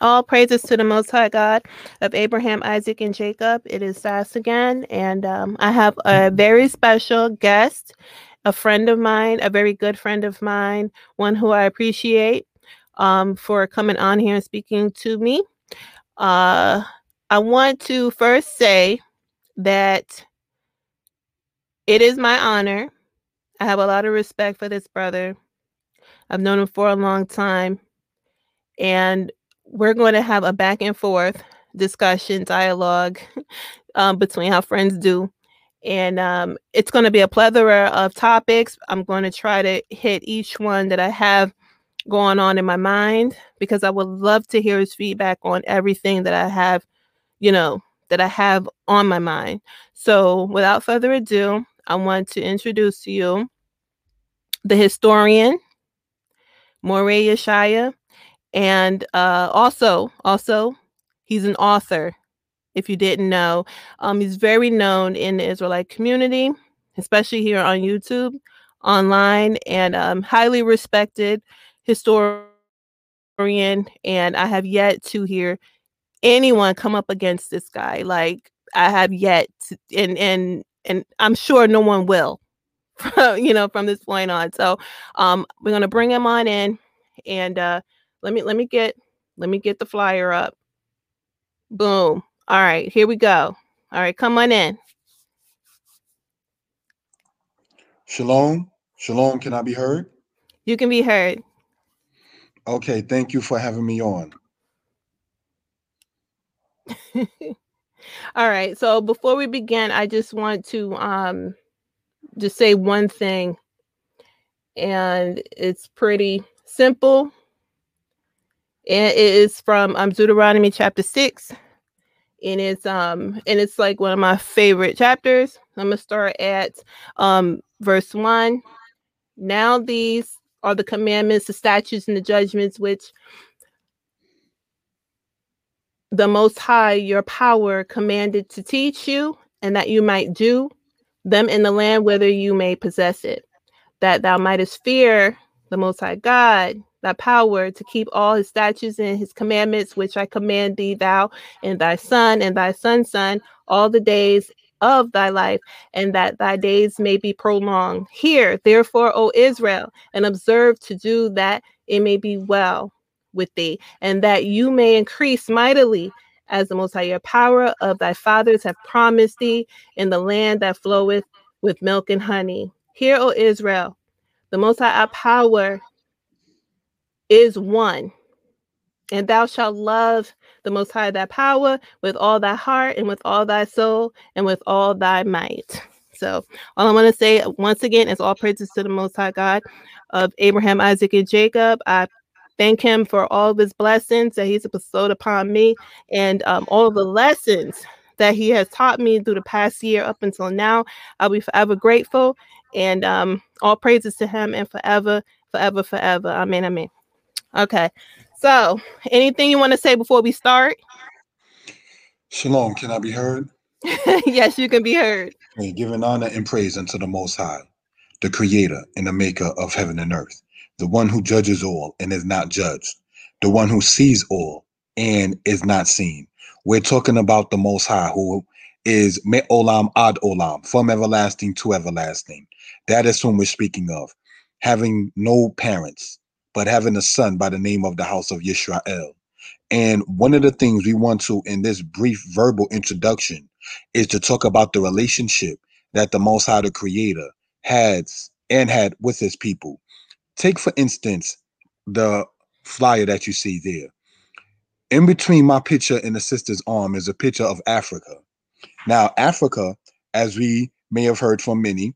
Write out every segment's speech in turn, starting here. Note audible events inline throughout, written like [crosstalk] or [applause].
All praises to the Most High God of Abraham, Isaac, and Jacob. It is Sass again, and um, I have a very special guest, a friend of mine, a very good friend of mine, one who I appreciate um, for coming on here and speaking to me. Uh, I want to first say that it is my honor. I have a lot of respect for this brother. I've known him for a long time. And we're going to have a back and forth discussion, dialogue [laughs] um, between how friends do. And um, it's going to be a plethora of topics. I'm going to try to hit each one that I have going on in my mind because I would love to hear his feedback on everything that I have, you know, that I have on my mind. So without further ado, I want to introduce to you the historian, Moreh Yeshiah, and uh, also, also, he's an author. If you didn't know, um, he's very known in the Israelite community, especially here on YouTube, online, and um, highly respected historian. And I have yet to hear anyone come up against this guy. Like I have yet, to, and and and I'm sure no one will. [laughs] you know, from this point on. So, um, we're gonna bring him on in, and uh, let me let me get let me get the flyer up. Boom. All right, here we go. All right, come on in. Shalom. Shalom. Can I be heard? You can be heard. Okay, thank you for having me on. [laughs] All right. So before we begin, I just want to um just say one thing. And it's pretty simple it is from um, Deuteronomy chapter six, and it's um and it's like one of my favorite chapters. I'm gonna start at um verse one. Now these are the commandments, the statutes, and the judgments which the Most High, your power, commanded to teach you, and that you might do them in the land whither you may possess it, that thou mightest fear the Most High God, thy power to keep all his statutes and his commandments, which I command thee, thou and thy son and thy son's son, all the days of thy life, and that thy days may be prolonged. Hear, therefore, O Israel, and observe to do that it may be well with thee, and that you may increase mightily as the most high your power of thy fathers have promised thee in the land that floweth with milk and honey. Hear, O Israel, the most high power is one. And thou shalt love the Most High thy power with all thy heart and with all thy soul and with all thy might. So, all I want to say once again is all praises to the Most High God of Abraham, Isaac, and Jacob. I thank him for all of his blessings that he's bestowed upon me and um, all of the lessons that he has taught me through the past year up until now. I'll be forever grateful and um, all praises to him and forever, forever, forever. Amen. Amen. Okay. So, anything you want to say before we start? Shalom. Can I be heard? [laughs] yes, you can be heard. Giving honor and praise unto the Most High, the Creator and the Maker of heaven and earth, the one who judges all and is not judged, the one who sees all and is not seen. We're talking about the Most High, who is Me Olam Ad Olam, from everlasting to everlasting. That is whom we're speaking of. Having no parents, but having a son by the name of the house of Yisrael. And one of the things we want to, in this brief verbal introduction, is to talk about the relationship that the Most High, the Creator, has and had with His people. Take, for instance, the flyer that you see there. In between my picture and the sister's arm is a picture of Africa. Now, Africa, as we may have heard from many,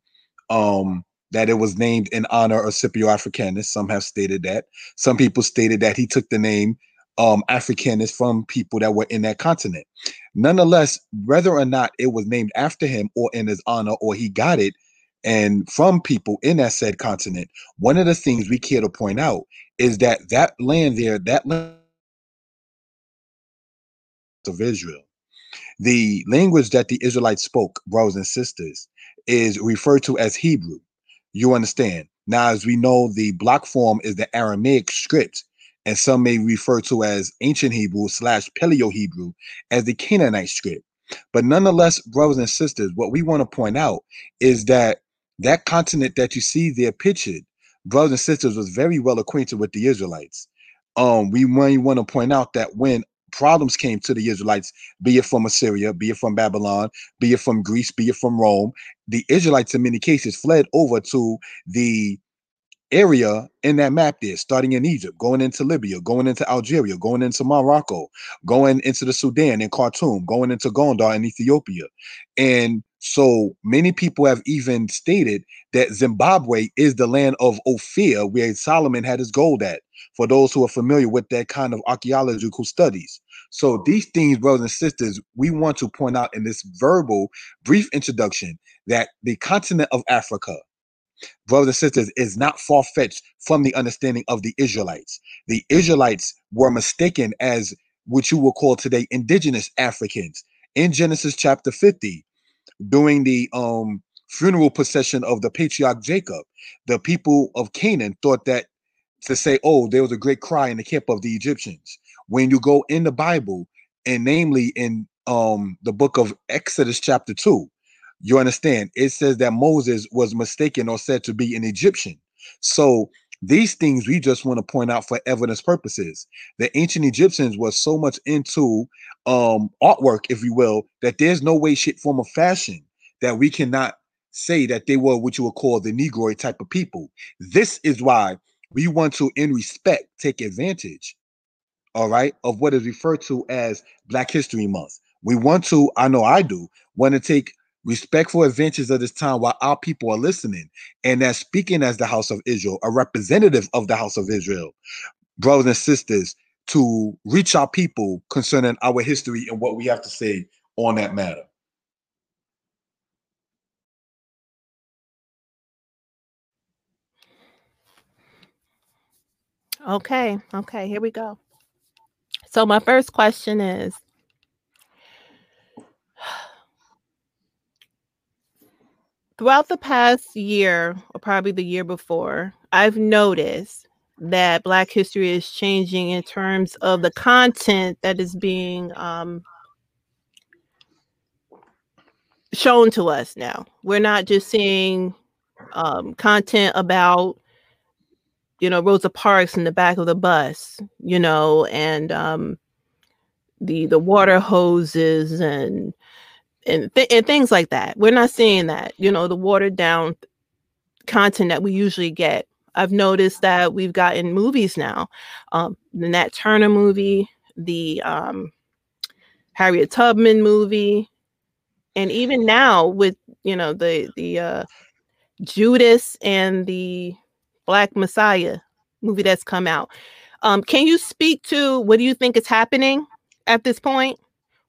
um, that it was named in honor of Scipio Africanus. Some have stated that. Some people stated that he took the name um, Africanus from people that were in that continent. Nonetheless, whether or not it was named after him or in his honor or he got it and from people in that said continent, one of the things we care to point out is that that land there, that land of Israel, the language that the Israelites spoke, brothers and sisters, is referred to as Hebrew. You understand? Now, as we know, the block form is the Aramaic script, and some may refer to as ancient Hebrew slash Paleo Hebrew as the Canaanite script. But nonetheless, brothers and sisters, what we want to point out is that that continent that you see there pictured, brothers and sisters, was very well acquainted with the Israelites. Um, we want to point out that when problems came to the Israelites, be it from Assyria, be it from Babylon, be it from Greece, be it from Rome, the Israelites in many cases fled over to the area in that map there, starting in Egypt, going into Libya, going into Algeria, going into Morocco, going into the Sudan and Khartoum, going into Gondar in Ethiopia. And so many people have even stated that Zimbabwe is the land of Ophir, where Solomon had his gold at, for those who are familiar with that kind of archaeological studies. So these things, brothers and sisters, we want to point out in this verbal, brief introduction that the continent of Africa, brothers and sisters, is not far fetched from the understanding of the Israelites. The Israelites were mistaken as what you will call today indigenous Africans. In Genesis chapter 50, during the um, funeral procession of the patriarch Jacob, the people of Canaan thought that to say, oh, there was a great cry in the camp of the Egyptians. When you go in the Bible, and namely in um, the book of Exodus, chapter 2, you understand, it says that Moses was mistaken or said to be an Egyptian. So these things we just want to point out for evidence purposes. The ancient Egyptians were so much into um, artwork, if you will, that there's no way, shape, form, of fashion that we cannot say that they were what you would call the Negroid type of people. This is why we want to, in respect, take advantage, all right, of what is referred to as Black History Month. We want to, I know I do, want to take respectful adventures of this time while our people are listening. And that speaking as the house of Israel, a representative of the house of Israel, brothers and sisters, to reach our people concerning our history and what we have to say on that matter. Okay, okay, here we go. So, my first question is Throughout the past year, or probably the year before, I've noticed that Black history is changing in terms of the content that is being um, shown to us now. We're not just seeing um, content about, you know, Rosa Parks in the back of the bus, you know, and um, the the water hoses and and, th- and things like that. We're not seeing that, you know, the watered down content that we usually get. I've noticed that we've gotten movies now. Um, the Nat Turner movie, the um, Harriet Tubman movie, and even now with you know the the uh, Judas and the Black Messiah movie that's come out. Um, can you speak to what do you think is happening at this point?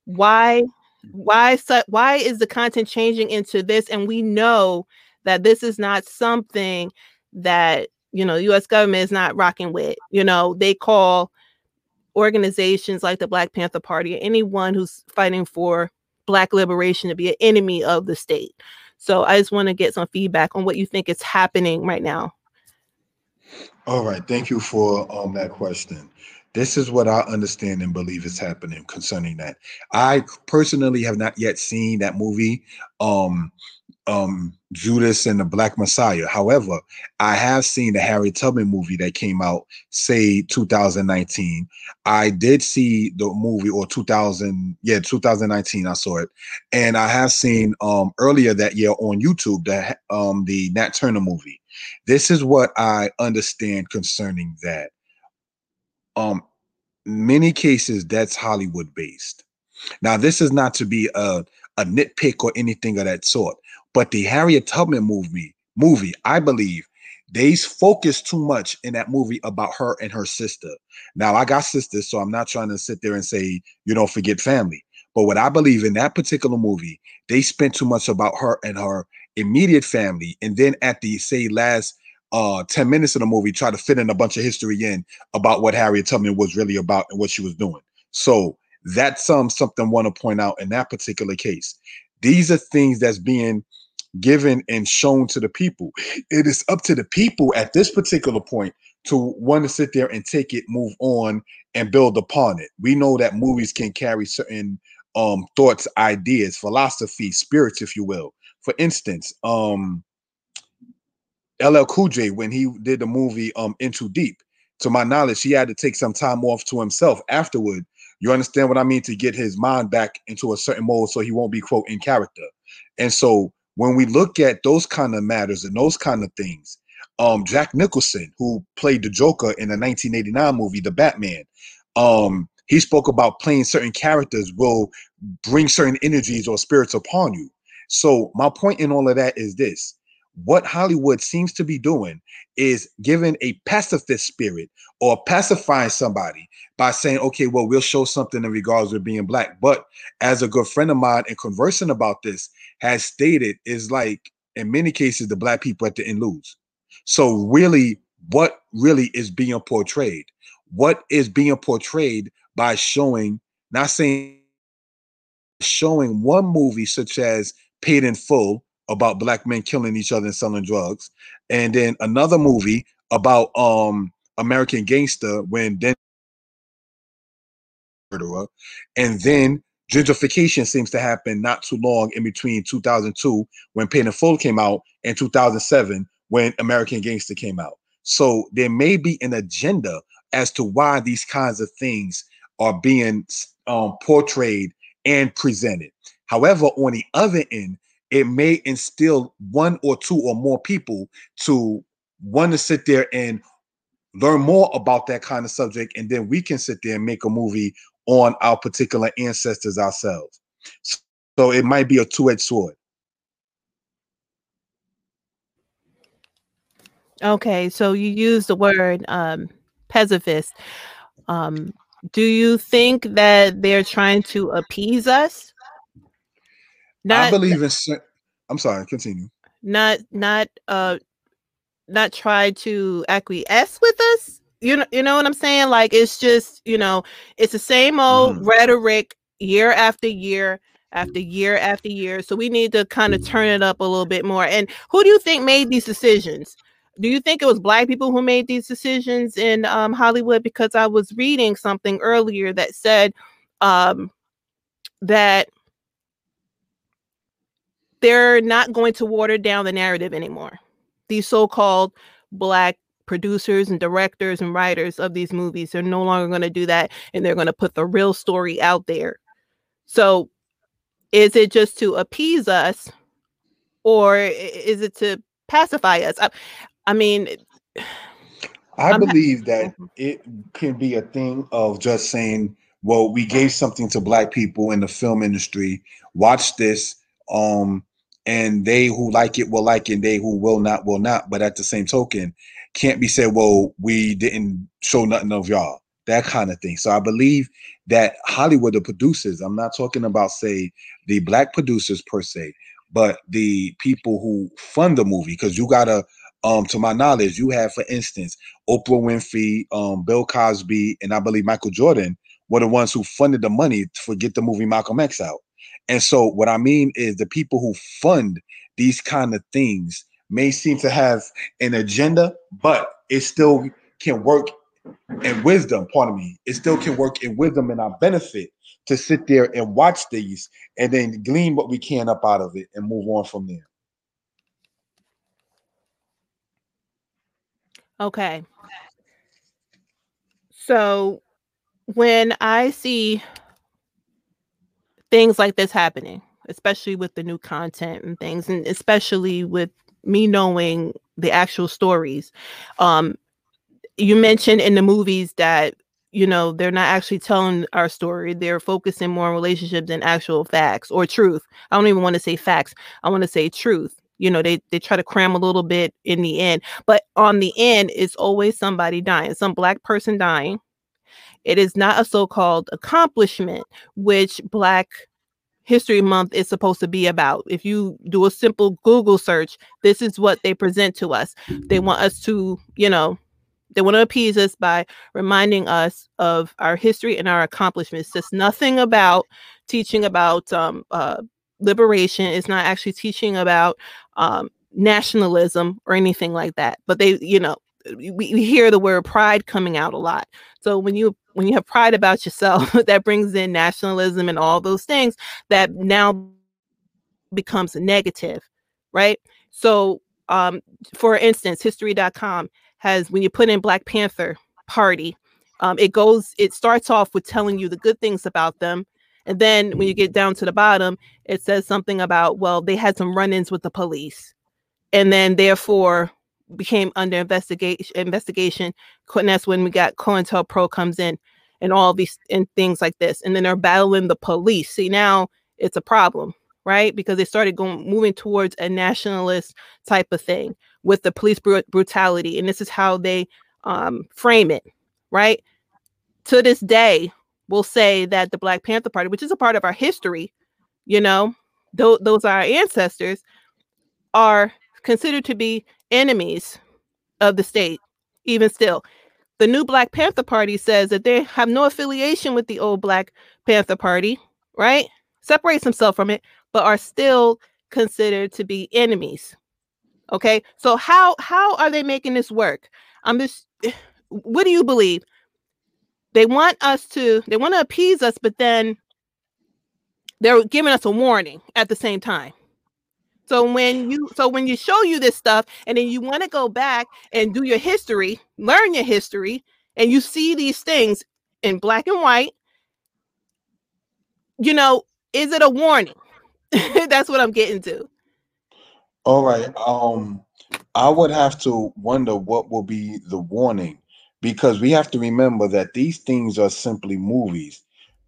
Why why so, why is the content changing into this? And we know that this is not something that you know us government is not rocking with. You know they call organizations like the black panther party anyone who's fighting for black liberation to be an enemy of the state. So i just want to get some feedback on what you think is happening right now. All right thank you for um, that question this is what I understand and believe is happening concerning that. I personally have not yet seen that movie, um, um, Judas and the Black Messiah. However, I have seen the Harriet Tubman movie that came out, say 2019. I did see the movie or 2000, yeah, 2019. I saw it, and I have seen um earlier that year on YouTube the um the Nat Turner movie. This is what I understand concerning that um many cases that's hollywood based. Now this is not to be a, a nitpick or anything of that sort but the harriet tubman movie movie i believe they focus too much in that movie about her and her sister. Now i got sisters so i'm not trying to sit there and say you know forget family. But what i believe in that particular movie they spent too much about her and her immediate family and then at the say last uh 10 minutes of the movie try to fit in a bunch of history in about what Harriet Tubman was really about and what she was doing. So that's um something I want to point out in that particular case. These are things that's being given and shown to the people. It is up to the people at this particular point to want to sit there and take it, move on, and build upon it. We know that movies can carry certain um thoughts, ideas, philosophy, spirits, if you will. For instance, um LL Cool J when he did the movie um In Too Deep, to my knowledge, he had to take some time off to himself afterward. You understand what I mean? To get his mind back into a certain mode so he won't be quote in character. And so when we look at those kind of matters and those kind of things, um, Jack Nicholson, who played the Joker in the 1989 movie, The Batman, um, he spoke about playing certain characters will bring certain energies or spirits upon you. So my point in all of that is this: what Hollywood seems to be doing is giving a pacifist spirit or pacifying somebody by saying, okay, well, we'll show something in regards to being black. But as a good friend of mine and conversing about this has stated, is like in many cases, the black people at the end lose. So really, what really is being portrayed? What is being portrayed by showing, not saying showing one movie such as Paid in Full about black men killing each other and selling drugs, and then another movie about um American Gangster when then murderer, and then gentrification seems to happen not too long in between 2002 when Paid in Full came out and 2007 when American Gangster came out. So there may be an agenda as to why these kinds of things are being um, portrayed and presented. However, on the other end, it may instill one or two or more people to want to sit there and learn more about that kind of subject and then we can sit there and make a movie on our particular ancestors ourselves. So it might be a two-edged sword. Okay so you use the word um pacifist. Um do you think that they're trying to appease us not, I believe in. I'm sorry. Continue. Not not uh not try to acquiesce with us. You know, you know what I'm saying? Like it's just you know, it's the same old mm. rhetoric year after year after year after year. So we need to kind of turn it up a little bit more. And who do you think made these decisions? Do you think it was black people who made these decisions in um, Hollywood? Because I was reading something earlier that said um, that they're not going to water down the narrative anymore. These so-called black producers and directors and writers of these movies are no longer going to do that and they're going to put the real story out there. So is it just to appease us or is it to pacify us? I, I mean I I'm believe that mm-hmm. it can be a thing of just saying, well, we gave something to black people in the film industry. Watch this um and they who like it will like it and they who will not will not. But at the same token can't be said well we didn't show nothing of y'all that kind of thing. So i believe that hollywood the producers i'm not talking about say the black producers per se but the people who fund the movie. Because you gotta um to my knowledge you have for instance oprah winfrey um bill cosby and i believe michael jordan were the ones who funded the money to get the movie malcolm x out and so what I mean is the people who fund these kind of things may seem to have an agenda, but it still can work in wisdom, pardon me. It still can work in wisdom and our benefit to sit there and watch these and then glean what we can up out of it and move on from there. Okay. So when I see things like this happening, especially with the new content and things, and especially with me knowing the actual stories. Um, you mentioned in the movies that you know they're not actually telling our story they're focusing more on relationships than actual facts or truth i don't even want to say facts i want to say truth you know they they try to cram a little bit in the end but on the end it's always somebody dying some black person dying it is not a so-called accomplishment, which Black History Month is supposed to be about. If you do a simple Google search, this is what they present to us. They want us to, you know, they want to appease us by reminding us of our history and our accomplishments. It's nothing about teaching about um, uh, liberation. It's not actually teaching about um, nationalism or anything like that. But they, you know, we, we hear the word pride coming out a lot. So when you when you have pride about yourself, [laughs] that brings in nationalism and all those things that now becomes negative, right? So um, for instance, history.com has when you put in Black Panther Party, um, it goes, it starts off with telling you the good things about them. And then when you get down to the bottom, it says something about, well, they had some run ins with the police. And then therefore became under investigation investigation. And that's when we got COINTELPRO comes in and all these and things like this. And then they're battling the police. See, now it's a problem, right? Because they started going moving towards a nationalist type of thing with the police br- brutality. And this is how they um, frame it, right? To this day, we'll say that the Black Panther Party, which is a part of our history, you know, th- those are our ancestors, are considered to be enemies of the state, even still. The new Black Panther Party says that they have no affiliation with the old Black Panther Party, right? Separates themselves from it, but are still considered to be enemies. Okay, so how how are they making this work? I'm just [sighs] what do you believe? They want us to they want to appease us, but then they're giving us a warning at the same time. So when you so when you show you this stuff and then you want to go back and do your history, learn your history, and you see these things in black and white, you know, is it a warning? [laughs] That's what I'm getting to. All right. Um I would have to wonder what will be the warning because we have to remember that these things are simply movies.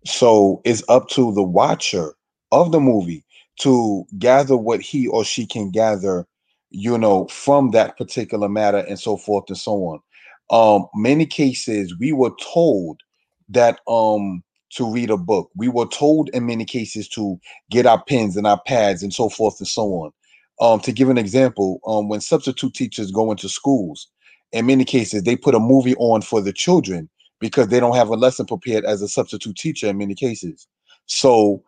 So it's up to the watcher of the movie to gather what he or she can gather, you know, from that particular matter and so forth and so on. Um, many cases we were told that um to read a book. We were told in many cases to get our pens and our pads and so forth and so on. Um, to give an example, um, when substitute teachers go into schools, in many cases they put a movie on for the children because they don't have a lesson prepared as a substitute teacher in many cases. So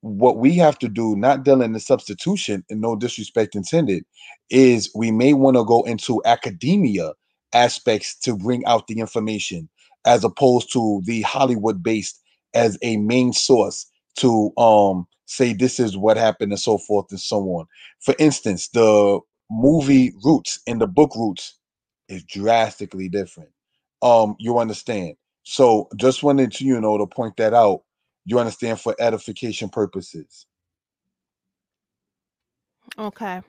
what we have to do, not dealing the substitution, and no disrespect intended, is we may want to go into academia aspects to bring out the information as opposed to the Hollywood based as a main source to um say this is what happened and so forth and so on. For instance, the movie Roots and the book Roots is drastically different. Um, you understand. So just wanted to, you know, to point that out you understand for edification purposes. Okay.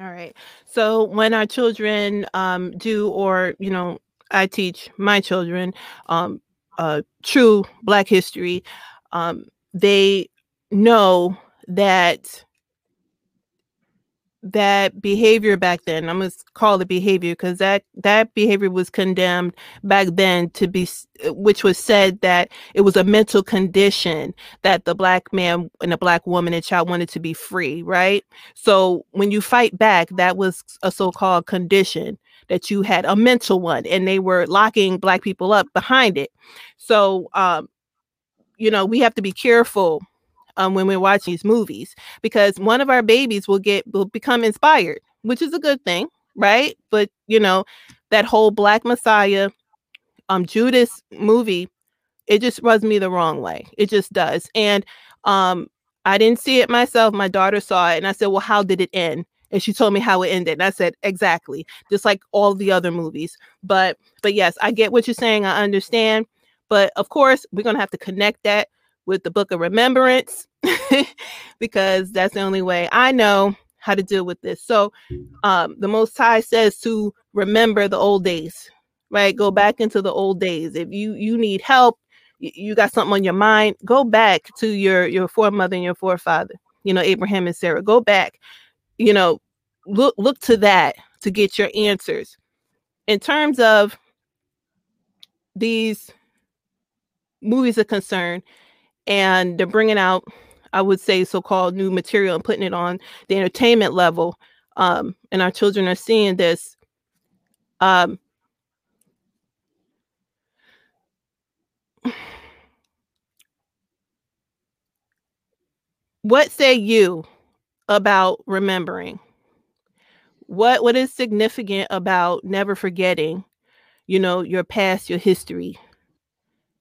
All right. So when our children um, do or you know i teach my children um, uh, true black history um, they know that that behavior back then i'm going to call it behavior because that that behavior was condemned back then to be uh, which was said that it was a mental condition that the black man and a black woman and child wanted to be free right? So when you fight back that was a so-called condition that you had a mental one and they were locking black people up behind it. So um you know we have to be careful um, when we're watching these movies because one of our babies will get will become inspired, which is a good thing, right? But you know, that whole Black Messiah, um, Judas movie, it just rubs me the wrong way. It just does, and um, I didn't see it myself. My daughter saw it, and I said, "Well, how did it end?" and she told me how it ended and i said exactly just like all the other movies but but yes i get what you're saying i understand but of course we're going to have to connect that with the book of remembrance [laughs] because that's the only way I know how to deal with this. So um, the Most High says to remember the old days, right? Go back into the old days. If you you need help, you got something on your mind, go back to your your foremother and your forefather. You know Abraham and Sarah. Go back. You know, look look to that to get your answers. In terms of these movies are concerned, and they're bringing out i would say so-called new material and putting it on the entertainment level um, and our children are seeing this um, what say you about remembering? What what is significant about never forgetting, you know, your past, your history,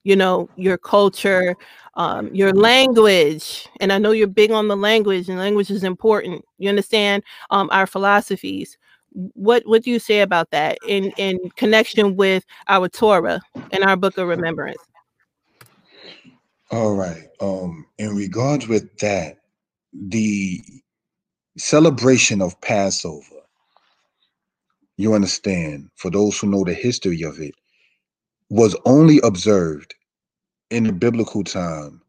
you know, your culture, um, your language. And I know you're big on the language, and language is important. You understand um, our philosophies. What what do you say about that in in connection with our Torah and our Book of Remembrance? All right. Um, in regards with that, the celebration of Passover, you understand, for those who know the history of it, was only observed in the biblical time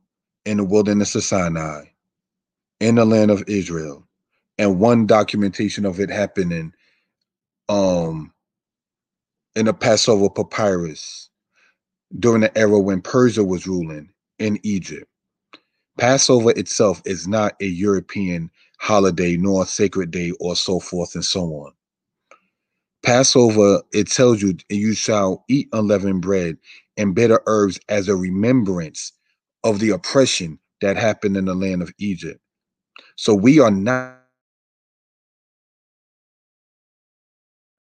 in the wilderness of Sinai, in the land of Israel, and one documentation of it happening um in the Passover papyrus during the era when Persia was ruling in Egypt. Passover itself is not a European holiday nor sacred day or so forth and so on. Passover, it tells you, you shall eat unleavened bread and bitter herbs as a remembrance of the oppression that happened in the land of Egypt. So we are not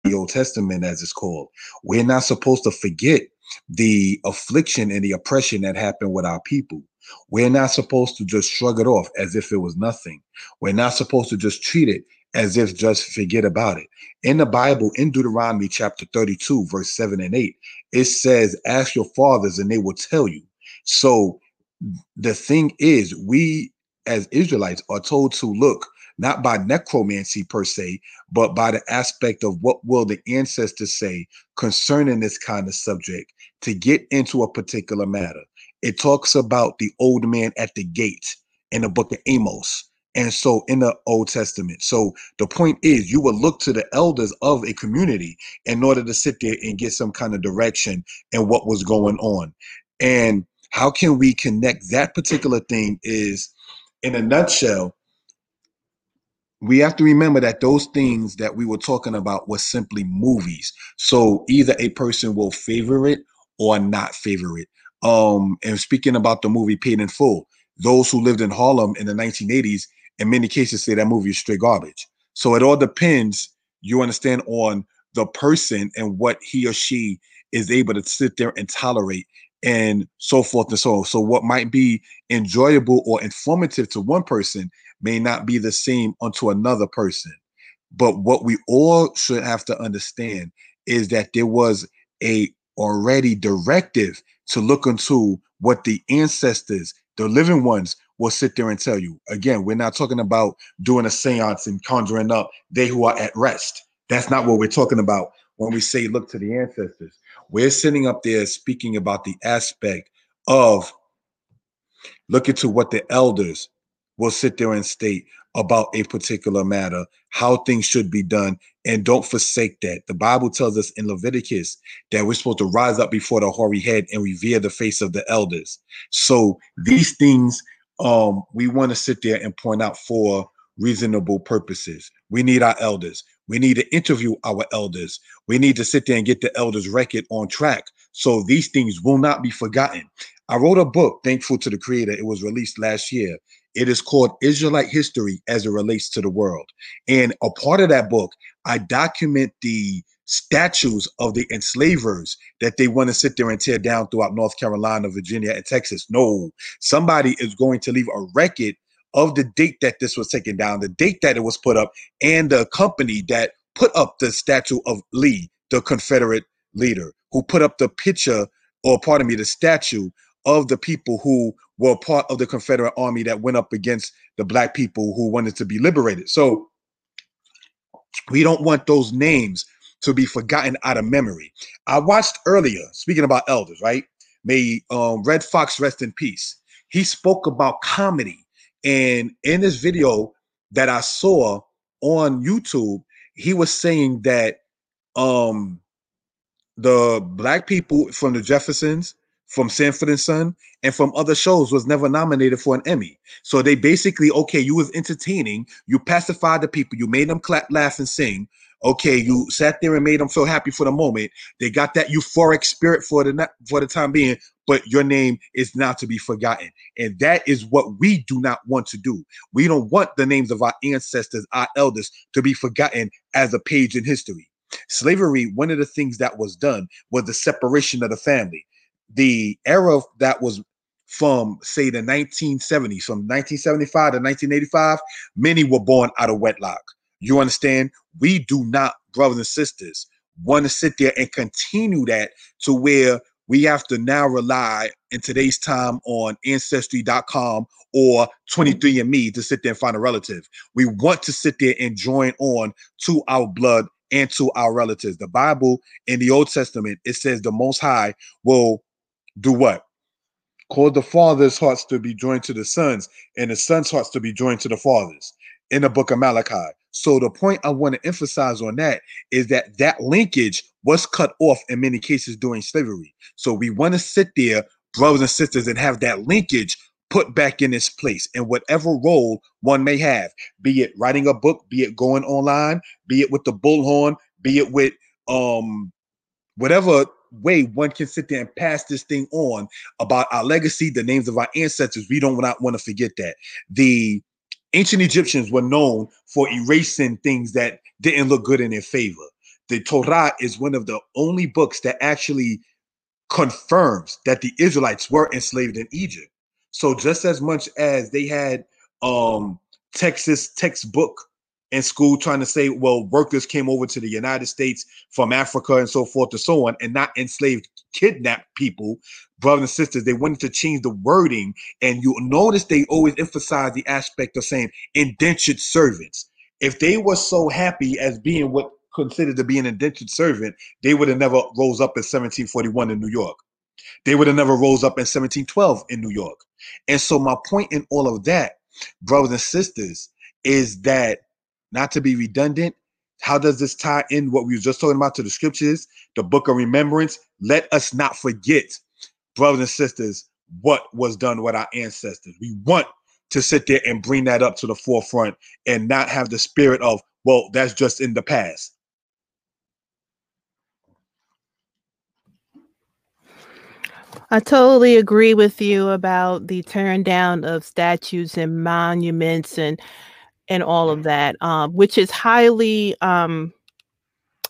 the Old Testament, as it's called. We're not supposed to forget the affliction and the oppression that happened with our people. We're not supposed to just shrug it off as if it was nothing. We're not supposed to just treat it as if just forget about it. In the Bible, in Deuteronomy chapter 32, verse 7 and 8, it says, Ask your fathers and they will tell you. So the thing is, we as Israelites are told to look not by necromancy per se, but by the aspect of what will the ancestors say concerning this kind of subject to get into a particular matter. It talks about the old man at the gate in the book of Amos. And so in the Old Testament. So the point is, you would look to the elders of a community in order to sit there and get some kind of direction and what was going on. And how can we connect that particular thing is in a nutshell, we have to remember that those things that we were talking about were simply movies. So either a person will favor it or not favor it. Um, and speaking about the movie Paid in Full, those who lived in Harlem in the 1980s, in many cases, say that movie is straight garbage. So it all depends, you understand, on the person and what he or she is able to sit there and tolerate and so forth and so on. So what might be enjoyable or informative to one person may not be the same unto another person. But what we all should have to understand is that there was a already directive to look into what the ancestors, the living ones, will sit there and tell you. Again, we're not talking about doing a seance and conjuring up they who are at rest. That's not what we're talking about when we say look to the ancestors. We're sitting up there speaking about the aspect of looking to what the elders will sit there and state about a particular matter, how things should be done, and don't forsake that. The Bible tells us in Leviticus that we're supposed to rise up before the hoary head and revere the face of the elders. So these things um, we want to sit there and point out for reasonable purposes. We need our elders. We need to interview our elders. We need to sit there and get the elders' record on track. So these things will not be forgotten. I wrote a book, thankful to the creator. It was released last year. It is called Israelite History as it relates to the world. And a part of that book, I document the statues of the enslavers that they want to sit there and tear down throughout North Carolina, Virginia, and Texas. No, somebody is going to leave a record of the date that this was taken down, the date that it was put up, and the company that put up the statue of Lee, the Confederate leader, who put up the picture, or pardon me, the statue of the people who were part of the Confederate Army that went up against the black people who wanted to be liberated. So we don't want those names to be forgotten out of memory. I watched earlier, speaking about elders, right? May um, Redd Foxx rest in peace. He spoke about comedy. And in this video that I saw on YouTube, he was saying that um the black people from the Jeffersons from Sanford and Son and from other shows was never nominated for an Emmy. So they basically, okay, you was entertaining, you pacified the people, you made them clap, laugh, and sing, Okay, you sat there and made them feel happy for the moment. They got that euphoric spirit for the for the time being, but your name is not to be forgotten. And that is what we do not want to do. We don't want the names of our ancestors, our elders, to be forgotten as a page in history. Slavery, one of the things that was done was the separation of the family. The era that was from say the 1970s, from 1975 to 1985, many were born out of wedlock. You understand? We do not, brothers and sisters, want to sit there and continue that to where we have to now rely in today's time on ancestry.com or 23andme to sit there and find a relative. We want to sit there and join on to our blood and to our relatives. The Bible in the Old Testament, it says the Most High will do what? Cause the father's hearts to be joined to the sons, and the sons' hearts to be joined to the fathers in the book of Malachi. So the point I want to emphasize on that is that that linkage was cut off in many cases during slavery. So we want to sit there, brothers and sisters, and have that linkage put back in its place in whatever role one may have, be it writing a book, be it going online, be it with the bullhorn, be it with um whatever way one can sit there and pass this thing on about our legacy, the names of our ancestors. We don't not want to forget that. The ancient Egyptians were known for erasing things that didn't look good in their favor. The Torah is one of the only books that actually confirms that the Israelites were enslaved in Egypt. So just as much as they had um Texas textbook in school trying to say, well, workers came over to the United States from Africa and so forth and so on, and not enslaved, kidnapped people, brothers and sisters. They wanted to change the wording, and you notice they always emphasize the aspect of saying indentured servants. If they were so happy as being what considered to be an indentured servant, they would have never rose up in 1741 in New York. They would have never rose up in 1712 in New York. And so my point in all of that, brothers and sisters, is that not to be redundant, how does this tie in what we were just talking about to the scriptures, the book of remembrance? Let us not forget, brothers and sisters, what was done with our ancestors. We want to sit there and bring that up to the forefront and not have the spirit of, well, that's just in the past. I totally agree with you about the tearing down of statues and monuments and and all of that, um, which is highly um,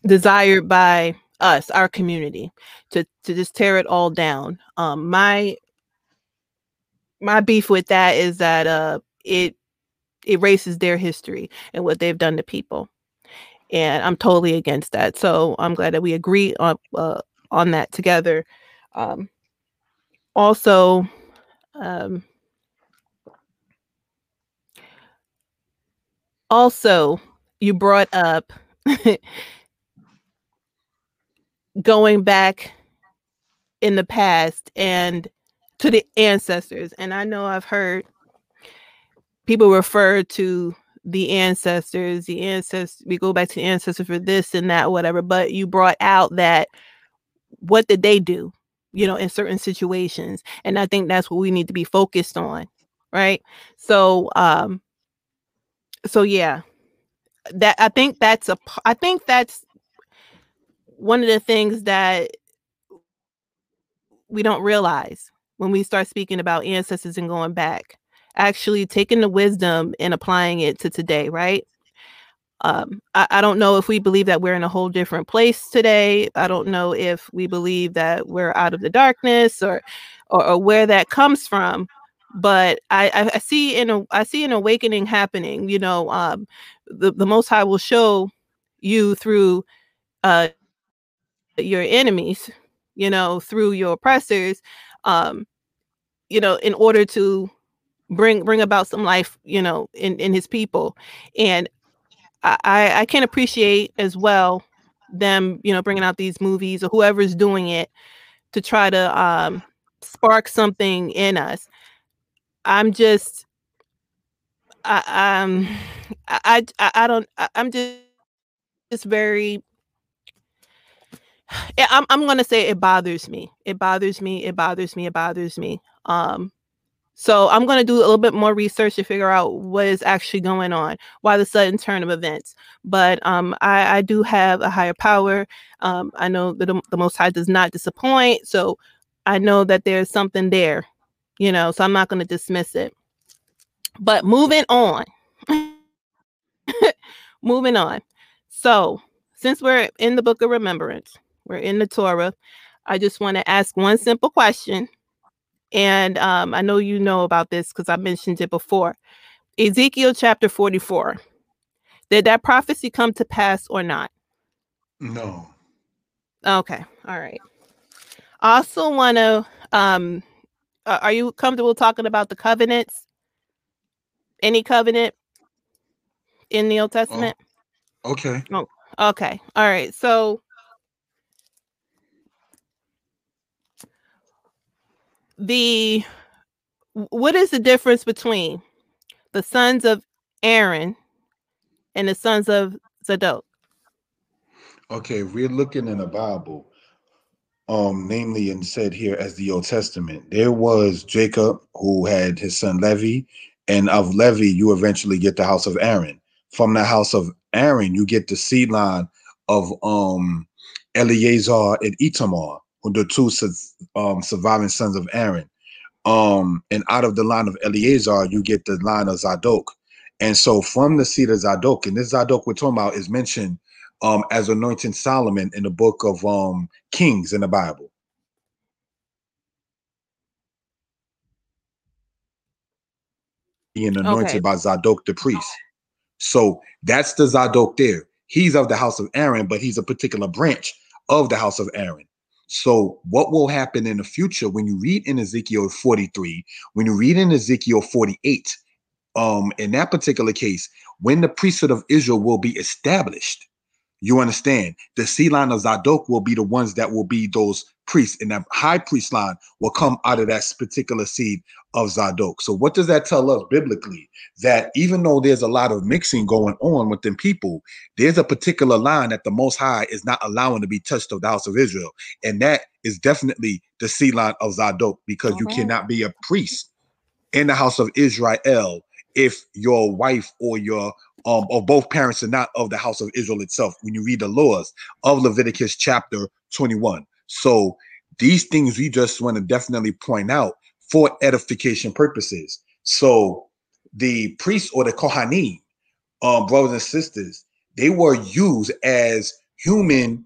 desired by us, our community, to to just tear it all down. Um, my my beef with that is that uh, it erases their history and what they've done to people, and I'm totally against that. So I'm glad that we agree on uh, on that together. Um, also, um, also you brought up [laughs] going back in the past and to the ancestors and i know i've heard people refer to the ancestors the ancestors we go back to the ancestors for this and that whatever but you brought out that what did they do you know in certain situations and i think that's what we need to be focused on right? So um so yeah. That i think that's a i think that's one of the things that we don't realize when we start speaking about ancestors and going back actually taking the wisdom and applying it to today right? Um, I, I, don't know if we believe that we're in a whole different place today. I don't know if we believe that we're out of the darkness or or, or where that comes from but I, I see in a I see an awakening happening. You know, um, the the Most High will show you through uh, your enemies, you know, through your oppressors, um, you know, in order to bring bring about some life, you know, in in His people, and I I can appreciate as well them, you know, bringing out these movies or whoever's doing it to try to um, spark something in us I'm just I um I I, I don't I, I'm just just very I'm I'm gonna say it bothers me. It bothers me. It bothers me. It bothers me. Um, So I'm to do a little bit more research to figure out what is actually going on, why the sudden turn of events. But um, I, I, do have a higher power. Um, I know that the, the Most High does not disappoint. So I know that there's something there, you know, so I'm not going to dismiss it. But moving on, [laughs] moving on. So since we're in the book of remembrance, we're in the Torah, I just want to ask one simple question and um, I know you know about this because I mentioned it before. Ezekiel chapter 44. Did that prophecy come to pass or not? No. Okay. All right. I also want to um Uh, are you comfortable talking about the covenants? Any covenant in the Old oh, Testament? Oh, okay. Oh, okay. All right. So the what is the difference between the sons of Aaron and the sons of Zadok? Okay, we're looking in the Bible, um, namely and said here as the Old Testament, there was Jacob who had his son Levi, and of Levi, you eventually get the house of Aaron. From the house of Aaron, you get the seed line of um Eleazar and Itamar the two um, surviving sons of Aaron. Um, and out of the line of Eleazar, you get the line of Zadok. And so from the seed of Zadok, and this Zadok we're talking about is mentioned um, as anointing Solomon in the book of um, Kings in the Bible. Being anointed okay. by Zadok the priest. So that's the Zadok there. He's of the house of Aaron, but he's a particular branch of the house of Aaron. So, what will happen in the future when you read in Ezekiel 43, when you read in Ezekiel 48, um, in that particular case, when the priesthood of Israel will be established, you understand the seed line of Zadok will be the ones that will be those priests, and that high priest line will come out of that particular seed of Zadok. So, what does that tell us biblically? That even though there's a lot of mixing going on within people, there's a particular line that the Most High is not allowing to be touched of the house of Israel, and that is definitely the seed line of Zadok, because you cannot be a priest in the house of Israel if your wife or your um, or both parents are not of the house of Israel itself. When you read the laws of Leviticus chapter 21, so these things we just want to definitely point out for edification purposes. So the priests or the Kohanim, um, brothers and sisters, they were used as human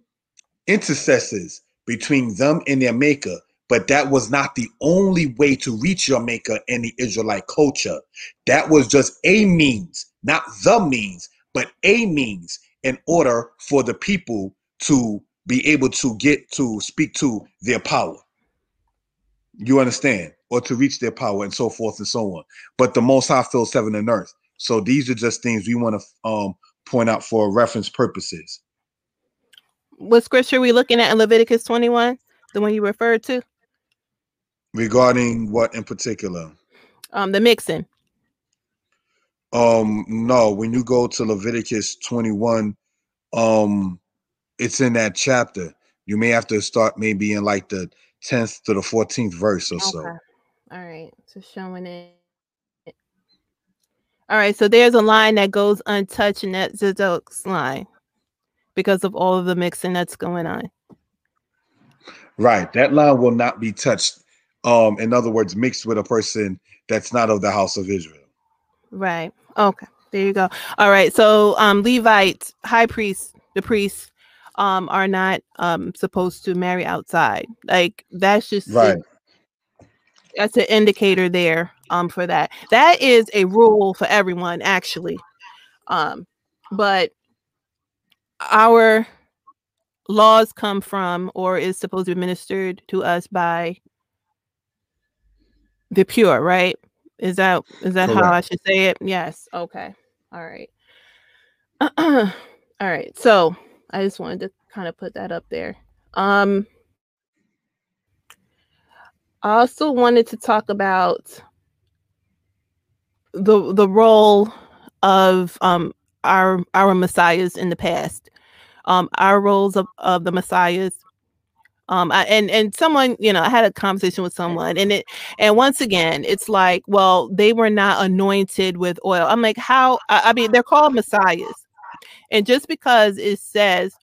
intercessors between them and their maker. But that was not the only way to reach your maker in the Israelite culture. That was just a means, not the means, but a means in order for the people to be able to get to speak to their power. You understand? Or to reach their power and so forth and so on. But the most high fills heaven and earth. So these are just things we want to um, point out for reference purposes. What scripture are we looking at in Leviticus 21? The one you referred to? Regarding what in particular? Um, the mixing. Um, no, when you go to Leviticus 21, um, it's in that chapter. You may have to start maybe in like the 10th to the 14th verse or okay. so. All right. So showing it. All right. So there's a line that goes untouched in that Zadok's line because of all of the mixing that's going on. Right. That line will not be touched. Um, in other words, mixed with a person that's not of the house of Israel. Right. Okay. There you go. All right. So um Levite, high priest, the priest um are not um supposed to marry outside. Like that's just right. that's an indicator there um for that. That is a rule for everyone actually. Um but our laws come from or is supposed to be administered to us by the pure, right? Is that is that Correct. how I should say it? Yes. Okay. All right. [clears throat] All right. So I just wanted to kind of put that up there. Um, I also wanted to talk about the the role of um, our our messiahs in the past. Um, our roles of, of the messiahs Um, I, and and someone, you know, I had a conversation with someone, and it, and once again, it's like, well, they were not anointed with oil. I'm like, how? I, I mean, they're called messiahs, and just because it says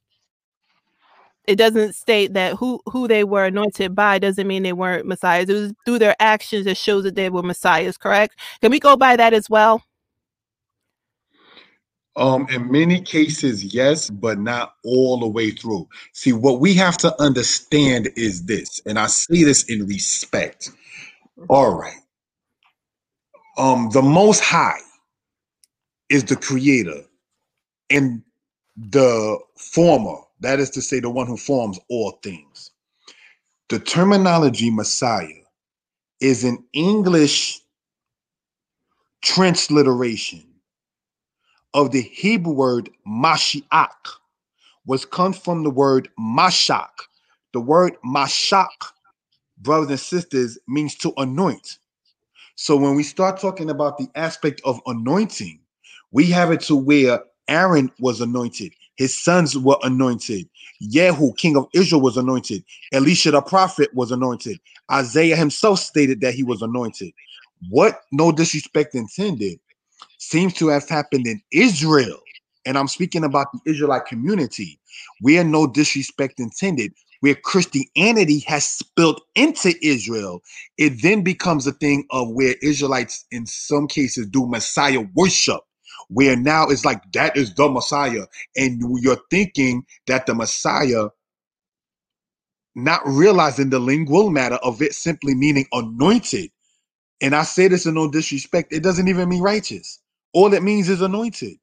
it doesn't state that who who they were anointed by doesn't mean they weren't messiahs. It was through their actions that shows that they were messiahs. Correct? Can we go by that as well? Um, in many cases, yes, but not all the way through. See, what we have to understand is this, and I see this in respect. All right. Um, the most high is the creator, and the former that is to say, the one who forms all things. The terminology Messiah is an English transliteration of the Hebrew word Mashiach, was come from the word Mashak. The word Mashak, brothers and sisters, means to anoint. So when we start talking about the aspect of anointing, we have it to where Aaron was anointed. His sons were anointed. Yehu, king of Israel, was anointed. Elisha the prophet was anointed. Isaiah himself stated that he was anointed. What, no disrespect intended, seems to have happened in Israel. And I'm speaking about the Israelite community, We where no disrespect intended, where Christianity has spilled into Israel, it then becomes a thing of where Israelites, in some cases, do Messiah worship where now it's like that is the Messiah, and you're thinking that the Messiah, not realizing the lingual matter of it simply meaning anointed. And I say this in no disrespect, it doesn't even mean righteous. All it means is anointed.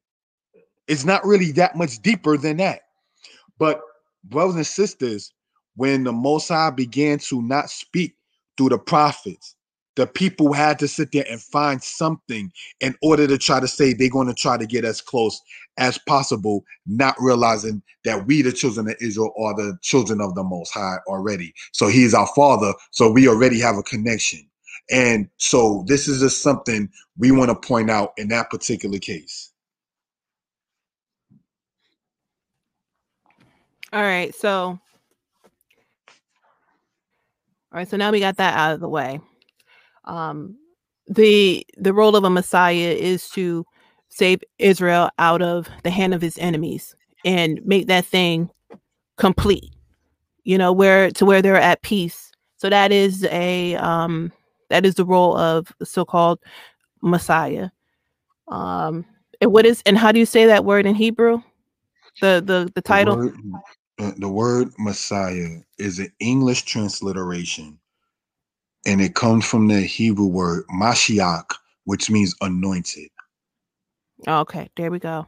It's not really that much deeper than that. But brothers and sisters, when the Most High began to not speak through the prophets, the people had to sit there and find something in order to try to say they're going to try to get as close as possible, not realizing that we, the children of Israel, are the children of the Most High already. So He is our Father. So we already have a connection. And so this is just something we want to point out in that particular case. All right. So, all right. So now we got that out of the way um, the the role of a messiah is to save israel out of the hand of his enemies and make that thing complete you know where to where they're at peace so that is a um that is the role of the so-called messiah um and what is and how do you say that word in hebrew the the the title the word, the word messiah is an english transliteration and it comes from the Hebrew word Mashiach, which means anointed. Okay, there we go.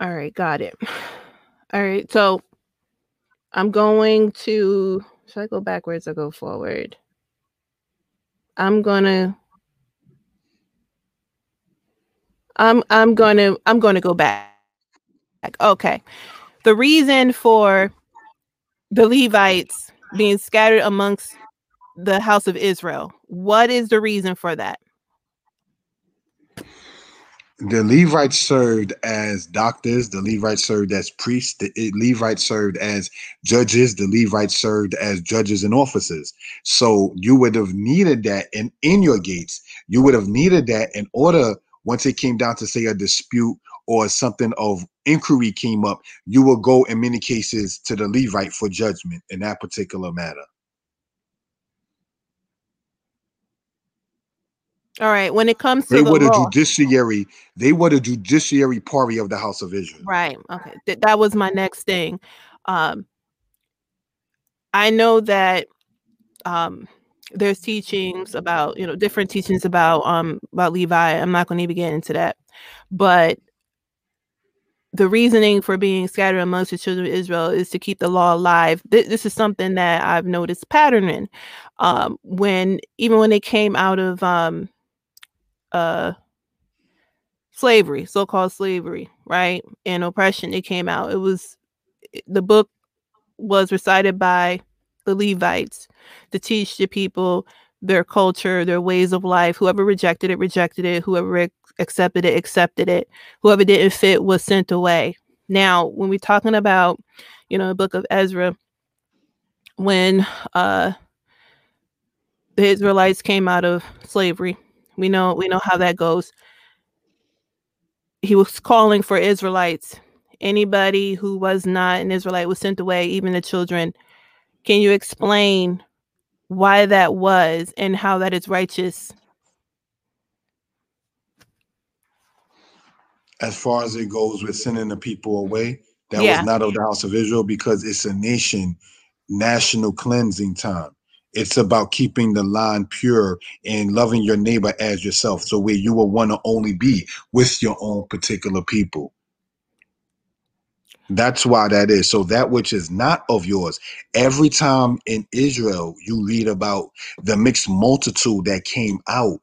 All right, got it. All right, so I'm going to. Should I go backwards or go forward? I'm gonna. I'm I'm gonna I'm gonna go back. Okay, the reason for the Levites being scattered amongst the house of Israel. What is the reason for that? The Levites served as doctors, the Levites served as priests, the Levites served as judges, the Levites served as judges and officers. So you would have needed that in, in your gates. You would have needed that in order, once it came down to say a dispute or something of inquiry came up, you will go in many cases to the Levite for judgment in that particular matter. All right. When it comes to they the were the law, judiciary, they were the judiciary party of the house of Israel. right? Okay, Th- that was my next thing. Um, I know that um, there's teachings about you know different teachings about um about Levi. I'm not going to even get into that, but the reasoning for being scattered amongst the children of Israel is to keep the law alive. Th- this is something that I've noticed patterning. Um, when even when they came out of um, uh slavery, so-called slavery, right? And oppression it came out. It was the book was recited by the Levites to teach the people their culture, their ways of life. Whoever rejected it, rejected it. Whoever ac- accepted it, accepted it. Whoever didn't fit was sent away. Now, when we're talking about, you know, the book of Ezra, when uh, the Israelites came out of slavery. We know we know how that goes. He was calling for Israelites. Anybody who was not an Israelite was sent away, even the children. Can you explain why that was and how that is righteous? As far as it goes with sending the people away, that Yeah. was not of the house of Israel because it's a nation national cleansing time. It's about keeping the line pure and loving your neighbor as yourself. So where you will want to only be with your own particular people. That's why that is. So that which is not of yours. Every time in Israel you read about the mixed multitude that came out,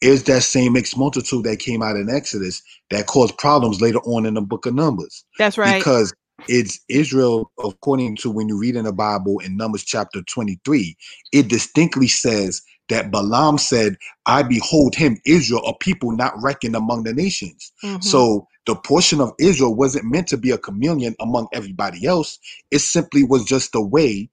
is that same mixed multitude that came out in Exodus that caused problems later on in the book of Numbers That's right. because it's Israel, according to when you read in the Bible in Numbers chapter 23, it distinctly says that Balaam said, I behold him, Israel, a people not reckoned among the nations. Mhm. So the portion of Israel wasn't meant to be a chameleon among everybody else. It simply was just a way,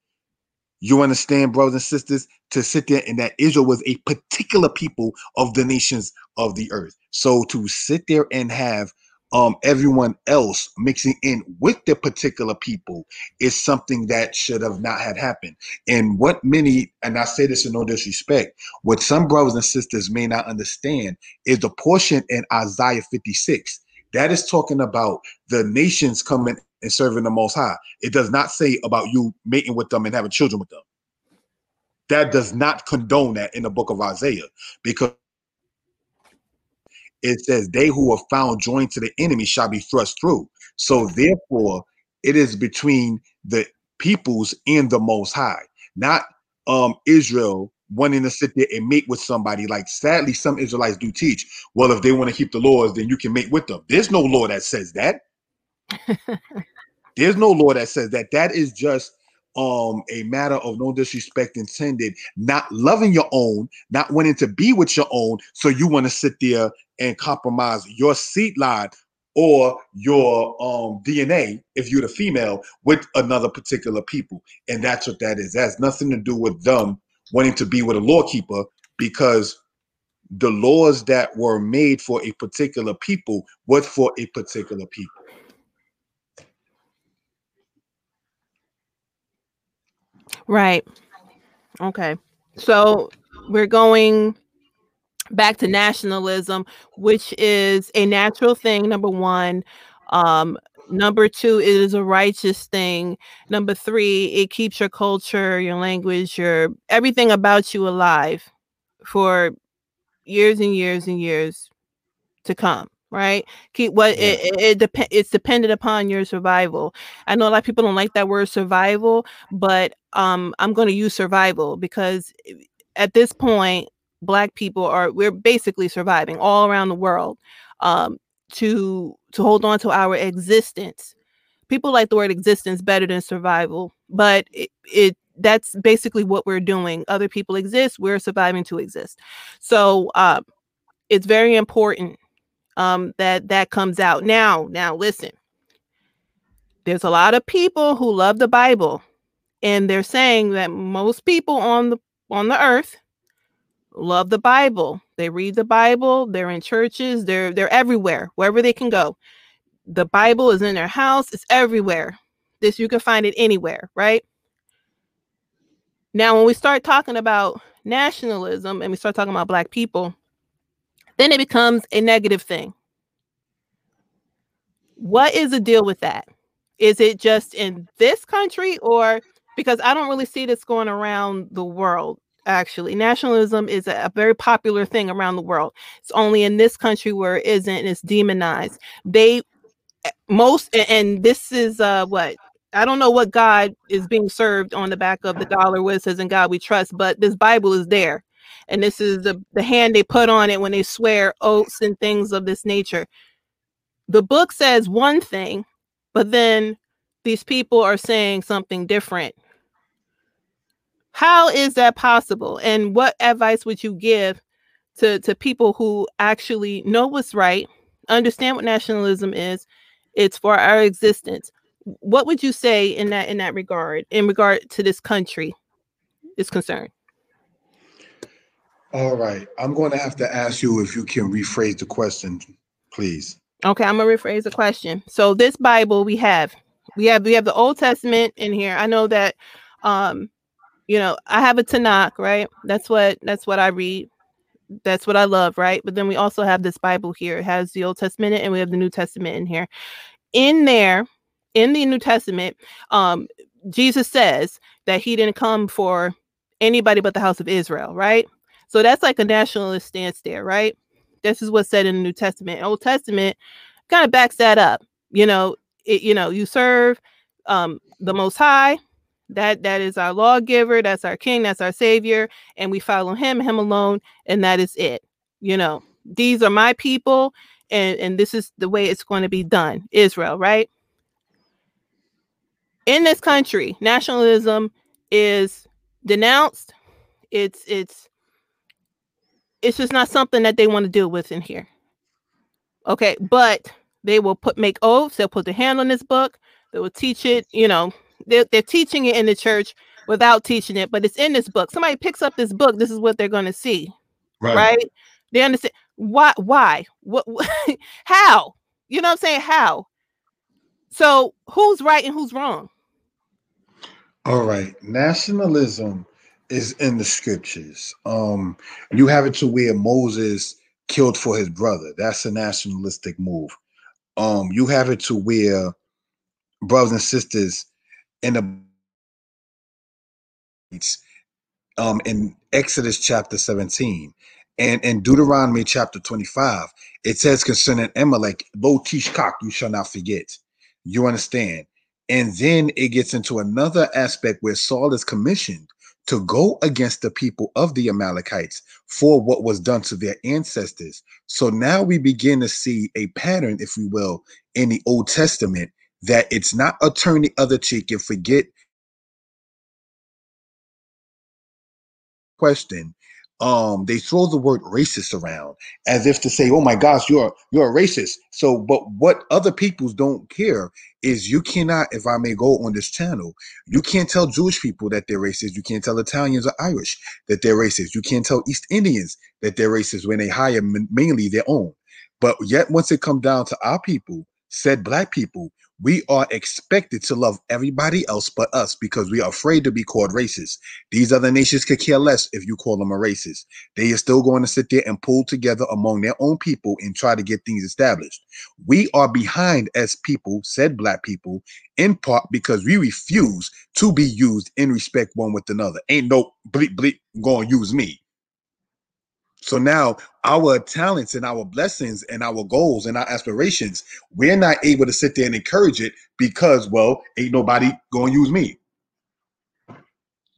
you understand, brothers and sisters, to sit there and that Israel was a particular people of the nations of the earth. So to sit there and have um everyone else mixing in with the particular people is something that should have not had happened. And what many, and I say this in no disrespect, what some brothers and sisters may not understand is the portion in Isaiah 56 that is talking about the nations coming and serving the Most High. It does not say about you mating with them and having children with them. That does not condone that in the book of Isaiah because it says, They who are found joined to the enemy shall be thrust through. So therefore, it is between the peoples and the Most High, not um Israel wanting to sit there and mate with somebody. Like sadly, some Israelites do teach, well, if they want to keep the laws, then you can mate with them. There's no law that says that. [laughs] There's no law that says that. That is just um a matter of no disrespect intended, not loving your own, not wanting to be with your own. So you want to sit there and compromise your seed line or your um DNA if you're the female with another particular people. And that's what that is. That has nothing to do with them wanting to be with a law keeper because the laws that were made for a particular people was for a particular people. Right. Okay. So we're going back to nationalism, which is a natural thing, number one. Um, number two, it is a righteous thing. Number three, it keeps your culture, your language, your everything about you alive for years and years and years to come. Right? Keep what Yeah. it, it, it dep- it's dependent upon your survival. I know a lot of people don't like that word survival, but um i'm going to use survival because at this point black people are we're basically surviving all around the world um to to hold on to our existence people like the word existence better than survival but it, it that's basically what we're doing other people exist we're surviving to exist so um it's very important um that that comes out. Now now listen. There's a lot of people who love the bible and they're saying that most people on the on the earth love the bible. They read the bible they're in churches they're they're everywhere wherever they can go. The bible is in their house it's everywhere. This you can find it anywhere right? Now when we start talking about nationalism and we start talking about black people then it becomes a negative thing what is the deal with that is it just in this country or because I don't really see this going around the world. Actually, nationalism is a, very popular thing around the world. It's only in this country where it isn't. It's demonized. They most, and this is uh what I don't know what God is being served on the back of the dollar where it says "In God We Trust," but this Bible is there, and this is the the hand they put on it when they swear oaths and things of this nature. The book says one thing, but then these people are saying something different. How is that possible? And what advice would you give to, to people who actually know what's right, understand what nationalism is? It's for our existence. what would you say in that in that regard in regard to this country is concerned all right. I'm going to have to ask you if you can rephrase the question please. Okay i'm going to rephrase the question. So this bible we have we have we have the old testament in here. I know that um you know i have a tanakh right? That's what that's what i read. That's what i love right? But then we also have this bible here. It has the old testament and we have the new testament in here. In there in the New Testament, um, Jesus says that he didn't come for anybody but the house of Israel, right? So that's like a nationalist stance there, right? This is what's said in the New Testament. Old Testament kind of backs that up. You know, it, you know, you serve um, the Most High. That that is our lawgiver. That's our King. That's our Savior, and we follow Him, Him alone, and that is it. You know, these are my people, and and this is the way it's going to be done. Israel, right? in this country, nationalism is denounced. It's it's it's just not something that they want to deal with in here. Okay, but they will put make oaths. They'll put their hand on this book. They will teach it. You know, they're, they're teaching it in the church without teaching it, but it's in this book. Somebody picks up this book. This is what they're going to see. Right. right. They understand why. Why? What? what [laughs] how? You know what I'm saying? How? So who's right and who's wrong? All right. Nationalism is in the scriptures. Um, you have it to where Moses killed for his brother. That's a nationalistic move. Um, you have it to where brothers and sisters in the um in Exodus chapter 17 and in Deuteronomy chapter 25, it says concerning Amalek, Lo Tishkak, you shall not forget. You understand? And then it gets into another aspect where Saul is commissioned to go against the people of the Amalekites for what was done to their ancestors. So now we begin to see a pattern, if we will, in the Old Testament that it's not a turn the other cheek and forget question um they throw the word racist around as if to say oh my gosh you're you're a racist. So but what other peoples don't care is you cannot if i may go on this channel you can't tell jewish people that they're racist. You can't tell italians or irish that they're racist. You can't tell east indians that they're racist when they hire mainly their own. But yet once it comes down to our people said black people we are expected to love everybody else but us because we are afraid to be called racist. These other nations could care less if you call them a racist. They are still going to sit there and pull together among their own people and try to get things established. We are behind as people, said black people, in part because we refuse to be used in respect one with another. Ain't no bleep bleep gonna use me. So now our talents and our blessings and our goals and our aspirations, we're not able to sit there and encourage it because, well, ain't nobody to use me.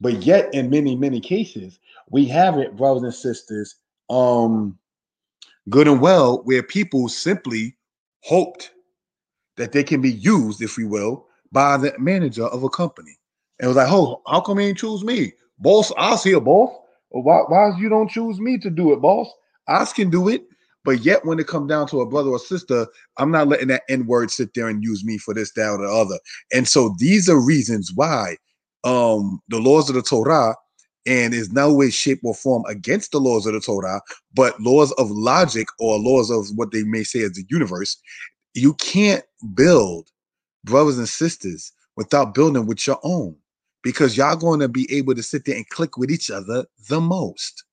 But yet, in many, many cases, we have it, brothers and sisters, um, good and well, where people simply hoped that they can be used, if we will, by the manager of a company. And was like, oh, how come he ain't choose me? Boss, I'll see a boss. Why, why you don't choose me to do it, boss? I can do it. But yet, when it comes down to a brother or sister, I'm not letting that N word sit there and use me for this, that, or the other. And so these are reasons why um, the laws of the Torah and is no way, shape, or form against the laws of the Torah, but laws of logic or laws of what they may say as the universe. You can't build brothers and sisters without building with your own because y'all going to be able to sit there and click with each other the most.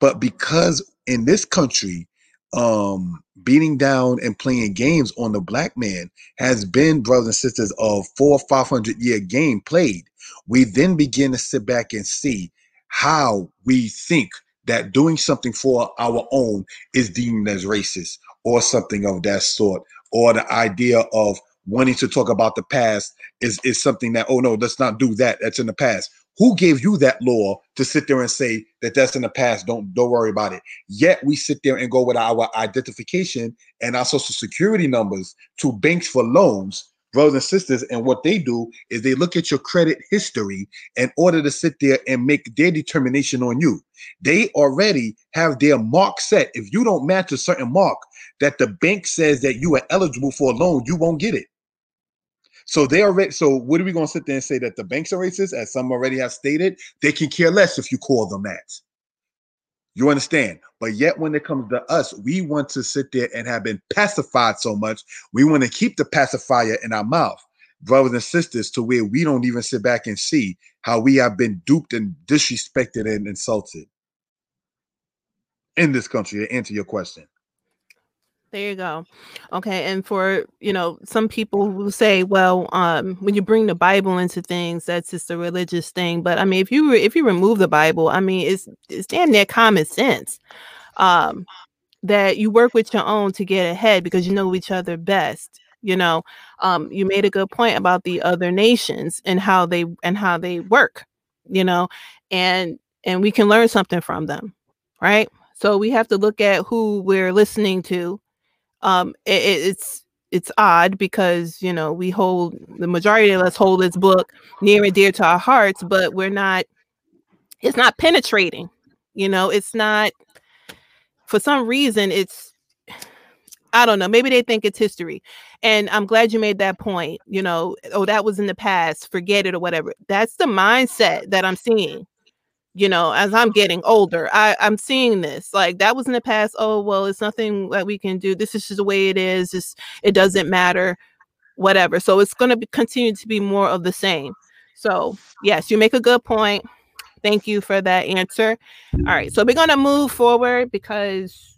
But because in this country, um, beating down and playing games on the black man has been brothers and sisters of four five hundred year game played. We then begin to sit back and see how we think that doing something for our own is deemed as racist or something of that sort, or the idea of wanting to talk about the past is is something that oh no let's not do that. That's in the past. Who gave you that law to sit there and say that that's in the past? Don't don't worry about it. Yet we sit there and go with our identification and our social security numbers to banks for loans brothers and sisters and what they do is they look at your credit history in order to sit there and make their determination on you. They already have their mark set. If you don't match a certain mark that the bank says that you are eligible for a loan you won't get it So they already. So what are we going to sit there and say that the banks are racist, as some already have stated? They can care less if you call them that. You understand? But yet, when it comes to us, we want to sit there and have been pacified so much. We want to keep the pacifier in our mouth, brothers and sisters, to where we don't even sit back and see how we have been duped and disrespected and insulted in this country. To answer your question. There you go. Okay, and for you know, some people will say, well, um, when you bring the Bible into things, that's just a religious thing. But I mean, if you re- if you remove the Bible, I mean, it's it's damn near common sense um, that you work with your own to get ahead because you know each other best. You know, um, you made a good point about the other nations and how they and how they work. You know, and and we can learn something from them, right? So we have to look at who we're listening to um it, it's it's odd because you know we hold the majority of us hold this book near and dear to our hearts but we're not it's not penetrating you know it's not for some reason it's i don't know maybe they think it's history and i'm glad you made that point you know oh that was in the past forget it or whatever. That's the mindset that i'm seeing you know, as I'm getting older, I, I'm seeing this. Like that was in the past. Oh, well, it's nothing that we can do. This is just the way it is. It doesn't matter, whatever. So it's going to continue to be more of the same. So, yes, you make a good point. Thank you for that answer. All right. So we're going to move forward because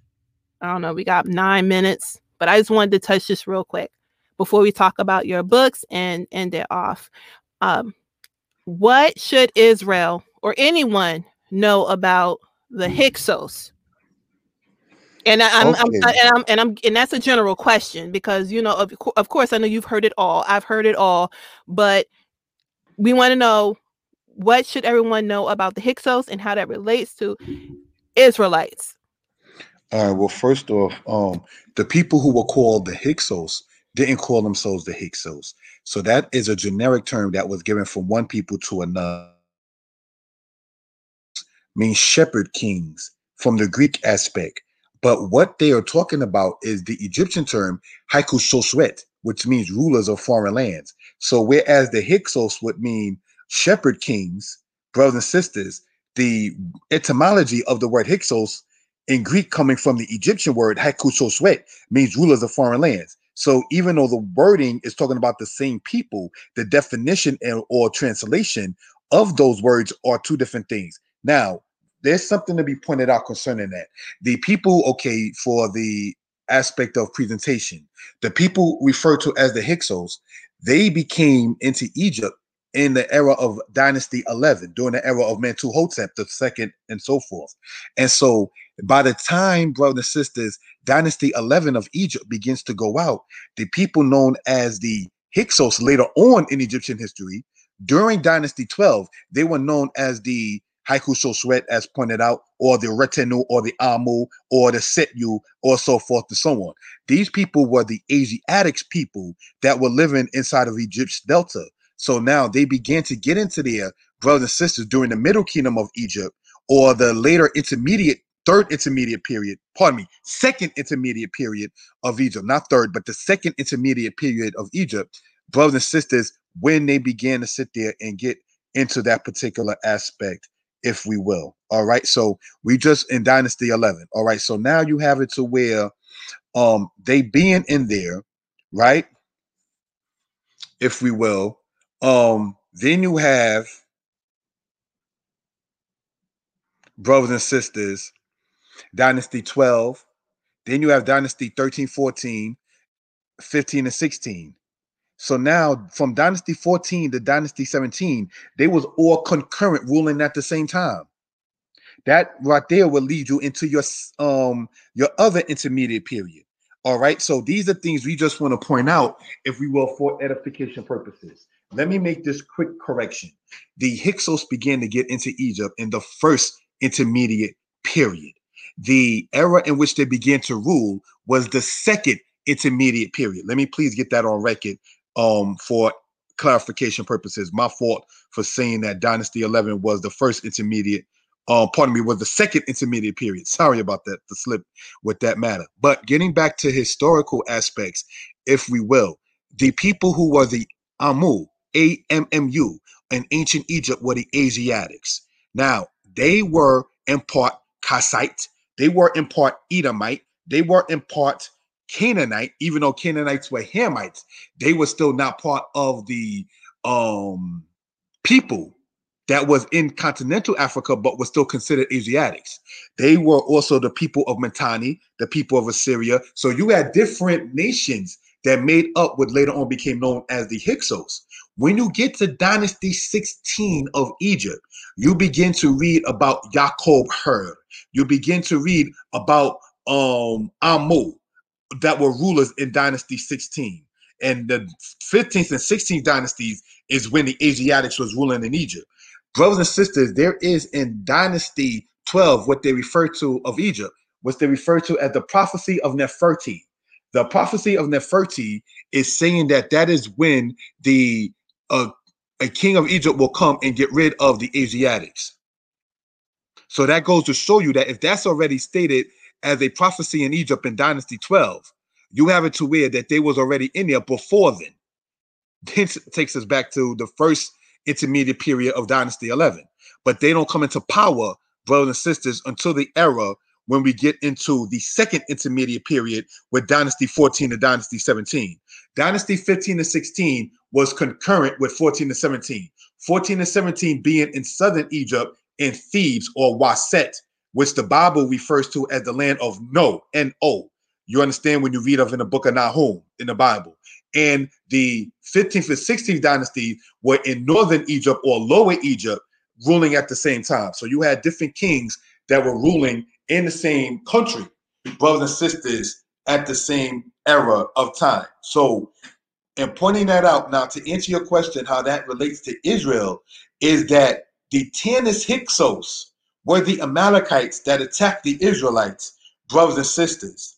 I don't know, we got nine minutes, but I just wanted to touch this real quick before we talk about your books and end it off. Um, what should Israel or anyone know about the. Hyksos? And I, am okay. I'm, and I'm and I'm and that's a general question because you know of of course I know you've heard it all. I've heard it all, but we want to know what should everyone know about the Hyksos and how that relates to Israelites. All right. Well, first off, um, the people who were called the Hyksos didn't call themselves the Hyksos. So that is a generic term that was given from one people to another means shepherd kings from the Greek aspect. But what they are talking about is the Egyptian term Haikushoswet, which means rulers of foreign lands. So whereas the Hyksos would mean shepherd kings, brothers and sisters, the etymology of the word Hyksos in Greek coming from the Egyptian word haikusoswet, means rulers of foreign lands. So even though the wording is talking about the same people, the definition and, or translation of those words are two different things. Now, there's something to be pointed out concerning that. The people, okay, for the aspect of presentation, the people referred to as the Hyksos, they became into Egypt in the era of Dynasty 11, during the era of Mentuhotep the second, and so forth. And so, by the time, brothers and sisters, Dynasty 11 of Egypt begins to go out, the people known as the Hyksos later on in Egyptian history, during Dynasty 12, they were known as the Haiku Shoswet, as pointed out, or the Retenu, or the Amu, or the Setyu, or so forth and so on. These people were the Asiatics people that were living inside of Egypt's delta. So now they began to get into their brothers and sisters during the Middle Kingdom of Egypt, or the later intermediate, third intermediate period, pardon me, second intermediate period of Egypt, not third, but the second intermediate period of Egypt, brothers and sisters, when they began to sit there and get into that particular aspect if we will. All right. So we just in Dynasty 11. All right. So now you have it to where um they being in there, right? If we will. Um, then you have brothers and sisters, Dynasty 12. Then you have Dynasty 13, 14, 15, and 16. So now from Dynasty 14 to Dynasty 17, they was all concurrent ruling at the same time. That right there will lead you into your um your other intermediate period. All right. So these are things we just want to point out, if we will, for edification purposes. Let me make this quick correction. The Hyksos began to get into Egypt in the first intermediate period. The era in which they began to rule was the second intermediate period. Let me please get that on record um, for clarification purposes. My fault for saying that Dynasty 11 was the first intermediate. Um, pardon me, was the second intermediate period. [laughs] Sorry about that, the slip with that matter. But getting back to historical aspects, if we will, the people who were the Amu, A M M U, in ancient Egypt were the Asiatics. Now, they were in part Kassite, they were in part Edomite, they were in part Canaanite, even though Canaanites were Hamites, they were still not part of the um people that was in continental Africa, but was still considered Asiatics. They were also the people of Mitanni, the people of Assyria. So you had different nations that made up what later on became known as the Hyksos. When you get to Dynasty 16 of Egypt, you begin to read about Jacob Hur. You begin to read about um Amu that were rulers in Dynasty 16. And the 15th and 16th dynasties is when the Asiatics was ruling in Egypt brothers and sisters, there is in Dynasty 12 what they refer to of Egypt, what they refer to as the prophecy of Neferti. The prophecy of Neferti is saying that that is when the uh, a king of Egypt will come and get rid of the Asiatics. So that goes to show you that if that's already stated as a prophecy in Egypt in Dynasty 12, you have it to where that they was already in there before then. This takes us back to the first intermediate period of Dynasty 11. But they don't come into power, brothers and sisters, until the era when we get into the second intermediate period with Dynasty 14 to Dynasty 17. Dynasty 15 to 16 was concurrent with 14 to 17. 14 to 17 being in southern Egypt in Thebes or Waset, which the Bible refers to as the land of No, N-O. You understand when you read of in the book of Nahum in the Bible and the 15th and 16th dynasty were in northern Egypt or lower Egypt ruling at the same time. So you had different kings that were ruling in the same country, brothers and sisters, at the same era of time. So, and pointing that out now to answer your question, how that relates to Israel, is that the Tanis Hyksos were the Amalekites that attacked the Israelites, brothers and sisters.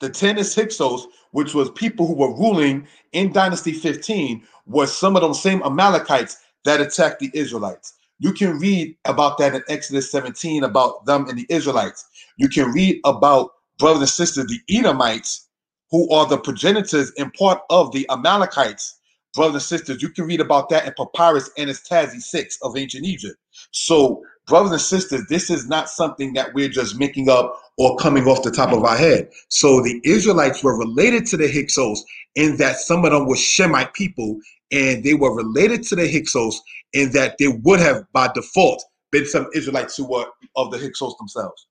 the Tanis Hyksos, which was people who were ruling in Dynasty 15, was some of those same Amalekites that attacked the Israelites. You can read about that in Exodus 17 about them and the Israelites. You can read about brothers and sisters, the Edomites, who are the progenitors and part of the Amalekites. Brothers and sisters, you can read about that in Papyrus Anastasi 6 of ancient Egypt. So, brothers and sisters, this is not something that we're just making up or coming off the top of our head. So the Israelites were related to the Hyksos in that some of them were Shemite people, and they were related to the Hyksos in that they would have, by default, been some Israelites who were of the Hyksos themselves.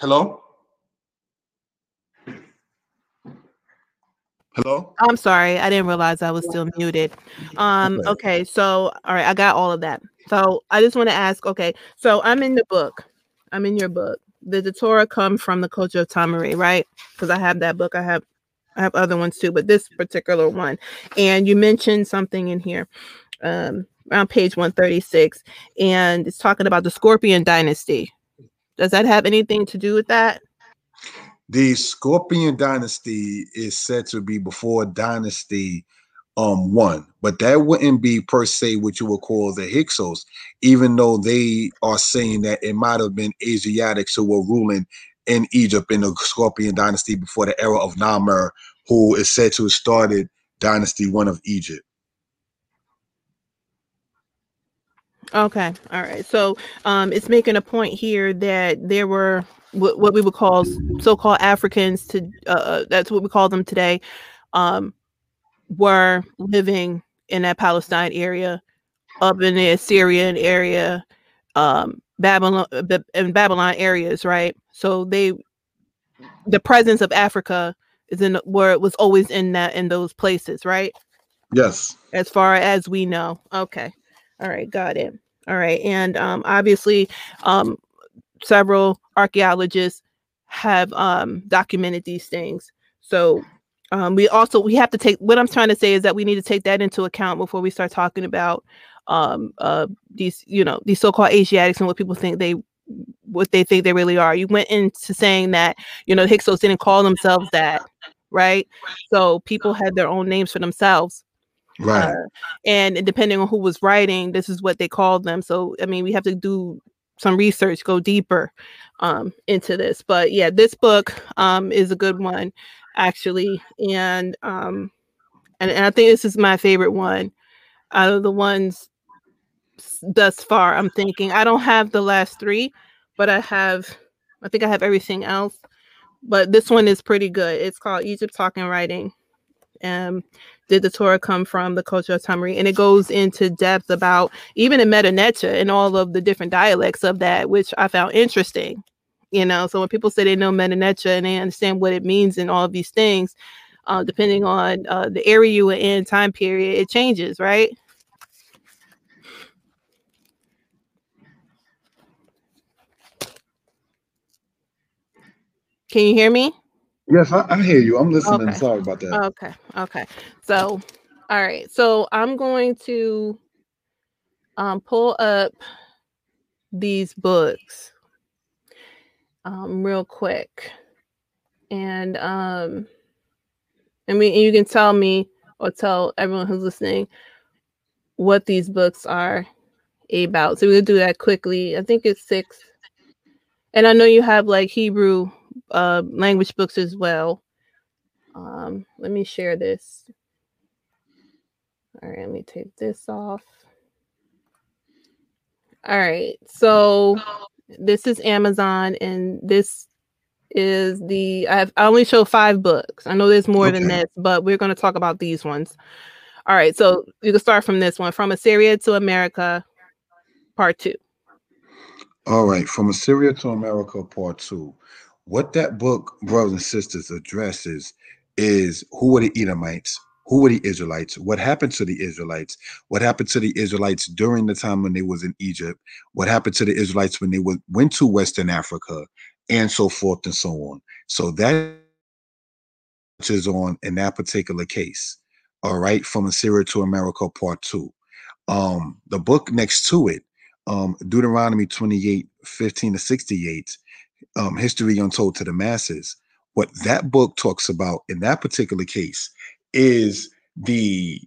Hello? Hello? I'm sorry. I didn't realize I was still muted. Um, okay, so all right, I got all of that. So I just want to ask, okay, so I'm in the book. I'm in your book. Did the Torah come from the culture of Tamari, right? Because I have that book. I have I have other ones too, but this particular one. And you mentioned something in here. Um, around page 136, and it's talking about the Scorpion dynasty. Does that have anything to do with that? The Scorpion dynasty is said to be before dynasty um one, but that wouldn't be per se what you would call the Hyksos, even though they are saying that it might have been Asiatics who were ruling in Egypt in the Scorpion dynasty before the era of Narmer, who is said to have started dynasty one of Egypt. Okay, all right. So um, it's making a point here that there were what, what we would call so-called Africans to uh, uh, that's what we call them today, um, were living in that Palestine area, up in the Assyrian area, um, Babylon and Babylon areas, right? So they, the presence of Africa is in where it was always in that in those places, right? Yes. As far as we know, okay, all right, got it. All right, and um, obviously, um, several archaeologists have um, documented these things. So um, we also we have to take what I'm trying to say is that we need to take that into account before we start talking about um, uh, these you know these so-called Asiatics and what people think they what they think they really are. You went into saying that you know Hyksos didn't call themselves that, right? So people had their own names for themselves. Right. Uh, and depending on who was writing, this is what they called them. So, I mean, we have to do some research, go deeper um, into this. But yeah, this book um, is a good one, actually. And, um, and, and I think this is my favorite one out of the ones thus far. I'm thinking I don't have the last three, but I have, I think I have everything else. But this one is pretty good. It's called Egypt Talking Writing. Um, did the Torah come from the culture of Tamari? And it goes into depth about even in Medu Neter and all of the different dialects of that, which I found interesting. You know, so when people say they know Medu Neter and they understand what it means and all of these things, uh, depending on uh, the area you are in, time period, it changes, right? Can you hear me? Yes, I, I hear you. I'm listening. Okay. Sorry about that. Okay. Okay. So, all right. So I'm going to um, pull up these books um, real quick, and um, I mean, you can tell me or tell everyone who's listening what these books are about. So we'll do that quickly. I think it's six, and I know you have like Hebrew uh, language books as well. Um, let me share this. All right, let me take this off. All right, so this is Amazon, and this is the I've, I only show five books. I know there's more than Okay. this, but we're going to talk about these ones. All right, so you can start from this one, from Assyria to America, part two. All right, from Assyria to America, part two. What that book, brothers and sisters, addresses is who were the Edomites, who were the Israelites, what happened to the Israelites, what happened to the Israelites during the time when they was in Egypt, what happened to the Israelites when they was, went to Western Africa, and so forth and so on. So that is on in that particular case. All right, from Assyria to America, part two. Um, the book next to it, um, Deuteronomy 28, 15 to 68, um, History Untold to the Masses. What that book talks about in that particular case is the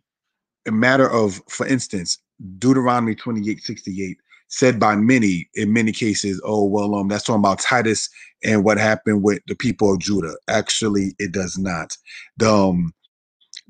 matter of, for instance, Deuteronomy 28, 68, said by many, in many cases, oh, well, um, that's talking about Titus and what happened with the people of Judah. Actually, it does not. The, um,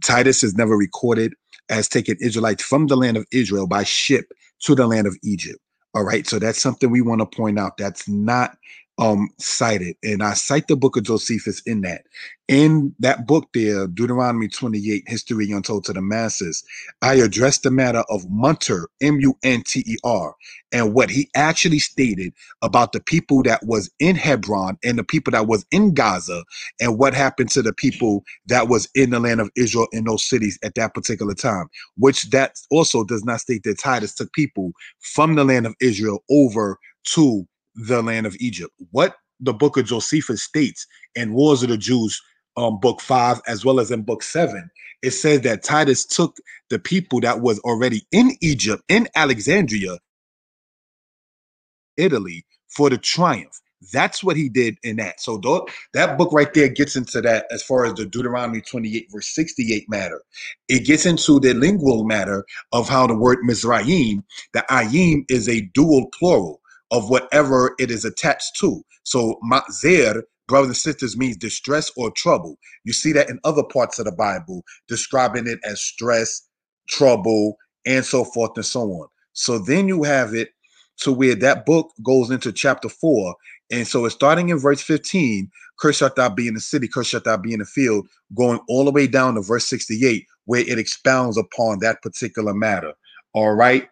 Titus is never recorded as taking Israelites from the land of Israel by ship to the land of Egypt. All right, so that's something we want to point out. That's not um cited, and I cite the book of Josephus in that. In that book, there, Deuteronomy 28, History Untold to the Masses, I address the matter of Munter, M-U-N-T-E-R, and what he actually stated about the people that was in Hebron and the people that was in Gaza, and what happened to the people that was in the land of Israel in those cities at that particular time, which that also does not state that Titus took people from the land of Israel over to the land of Egypt. What the book of Josephus states in Wars of the Jews, um, book five, as well as in book seven, it says that Titus took the people that was already in Egypt, in Alexandria, Italy, for the triumph. That's what he did in that. So tho- that book right there gets into that as far as the Deuteronomy 28 verse 68 matter. It gets into the lingual matter of how the word Mizraim, the ayim is a dual plural of whatever it is attached to. So Matzer, brothers and sisters, means distress or trouble. You see that in other parts of the Bible, describing it as stress, trouble, and so forth and so on. So then you have it to where that book goes into chapter four. And so it's starting in verse 15, cursed shalt thou be in the city, cursed shalt thou be in the field, going all the way down to verse 68, where it expounds upon that particular matter. All right.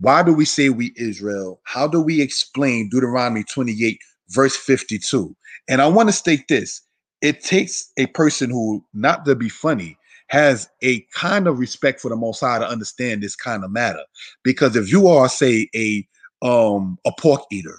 Why do we say we Israel? How do we explain Deuteronomy 28, verse 52? And I want to state this it takes a person who, not to be funny, has a kind of respect for the Most High to understand this kind of matter. Because if you are, say, a um a pork eater,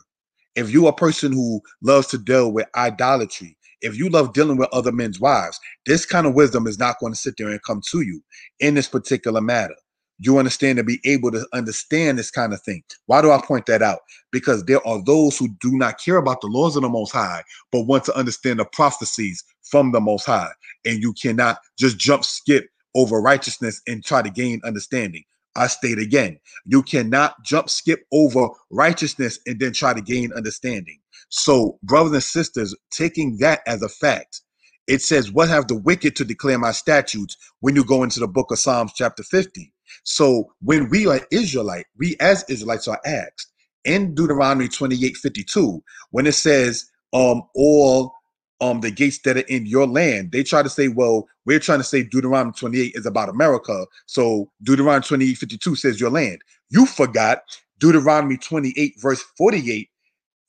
if you are a person who loves to deal with idolatry, if you love dealing with other men's wives, this kind of wisdom is not going to sit there and come to you in this particular matter you understand to be able to understand this kind of thing. Why do I point that out? Because there are those who do not care about the laws of the Most High, but want to understand the prophecies from the Most High. And you cannot just jump skip over righteousness and try to gain understanding. I state again, you cannot jump skip over righteousness and then try to gain understanding. So, brothers and sisters, taking that as a fact, it says, What have the wicked to declare my statutes when you go into the book of Psalms, chapter 50? So, when we are Israelite, we as Israelites are asked in Deuteronomy 28 52, when it says, um, all um the gates that are in your land. They try to say, well, we're trying to say Deuteronomy 28 is about America. So Deuteronomy 28, 52 says your land. You forgot Deuteronomy 28, verse 48,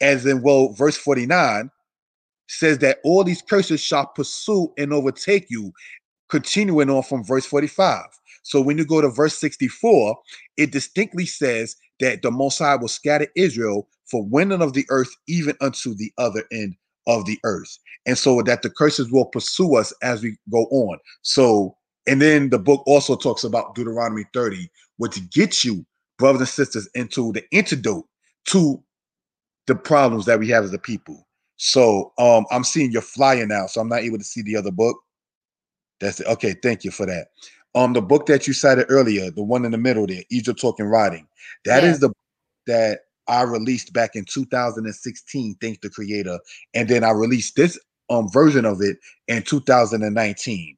as in, well, verse 49 says that all these curses shall pursue and overtake you, continuing on from verse 45. So when you go to verse 64, it distinctly says that the Most High will scatter Israel for winning of the earth even unto the other end of the earth. And so that the curses will pursue us as we go on. So, and then the book also talks about Deuteronomy 30, which gets you, brothers and sisters, into the antidote to the problems that we have as a people. So um I'm seeing your flying now, so I'm not able to see the other book. That's it. Okay, thank you for that. Um, the book that you cited earlier, the one in the middle there, Egypt Talking Writing, that yeah. is the that I released back in 2016, thanks to Creator, and then I released this um version of it in 2019.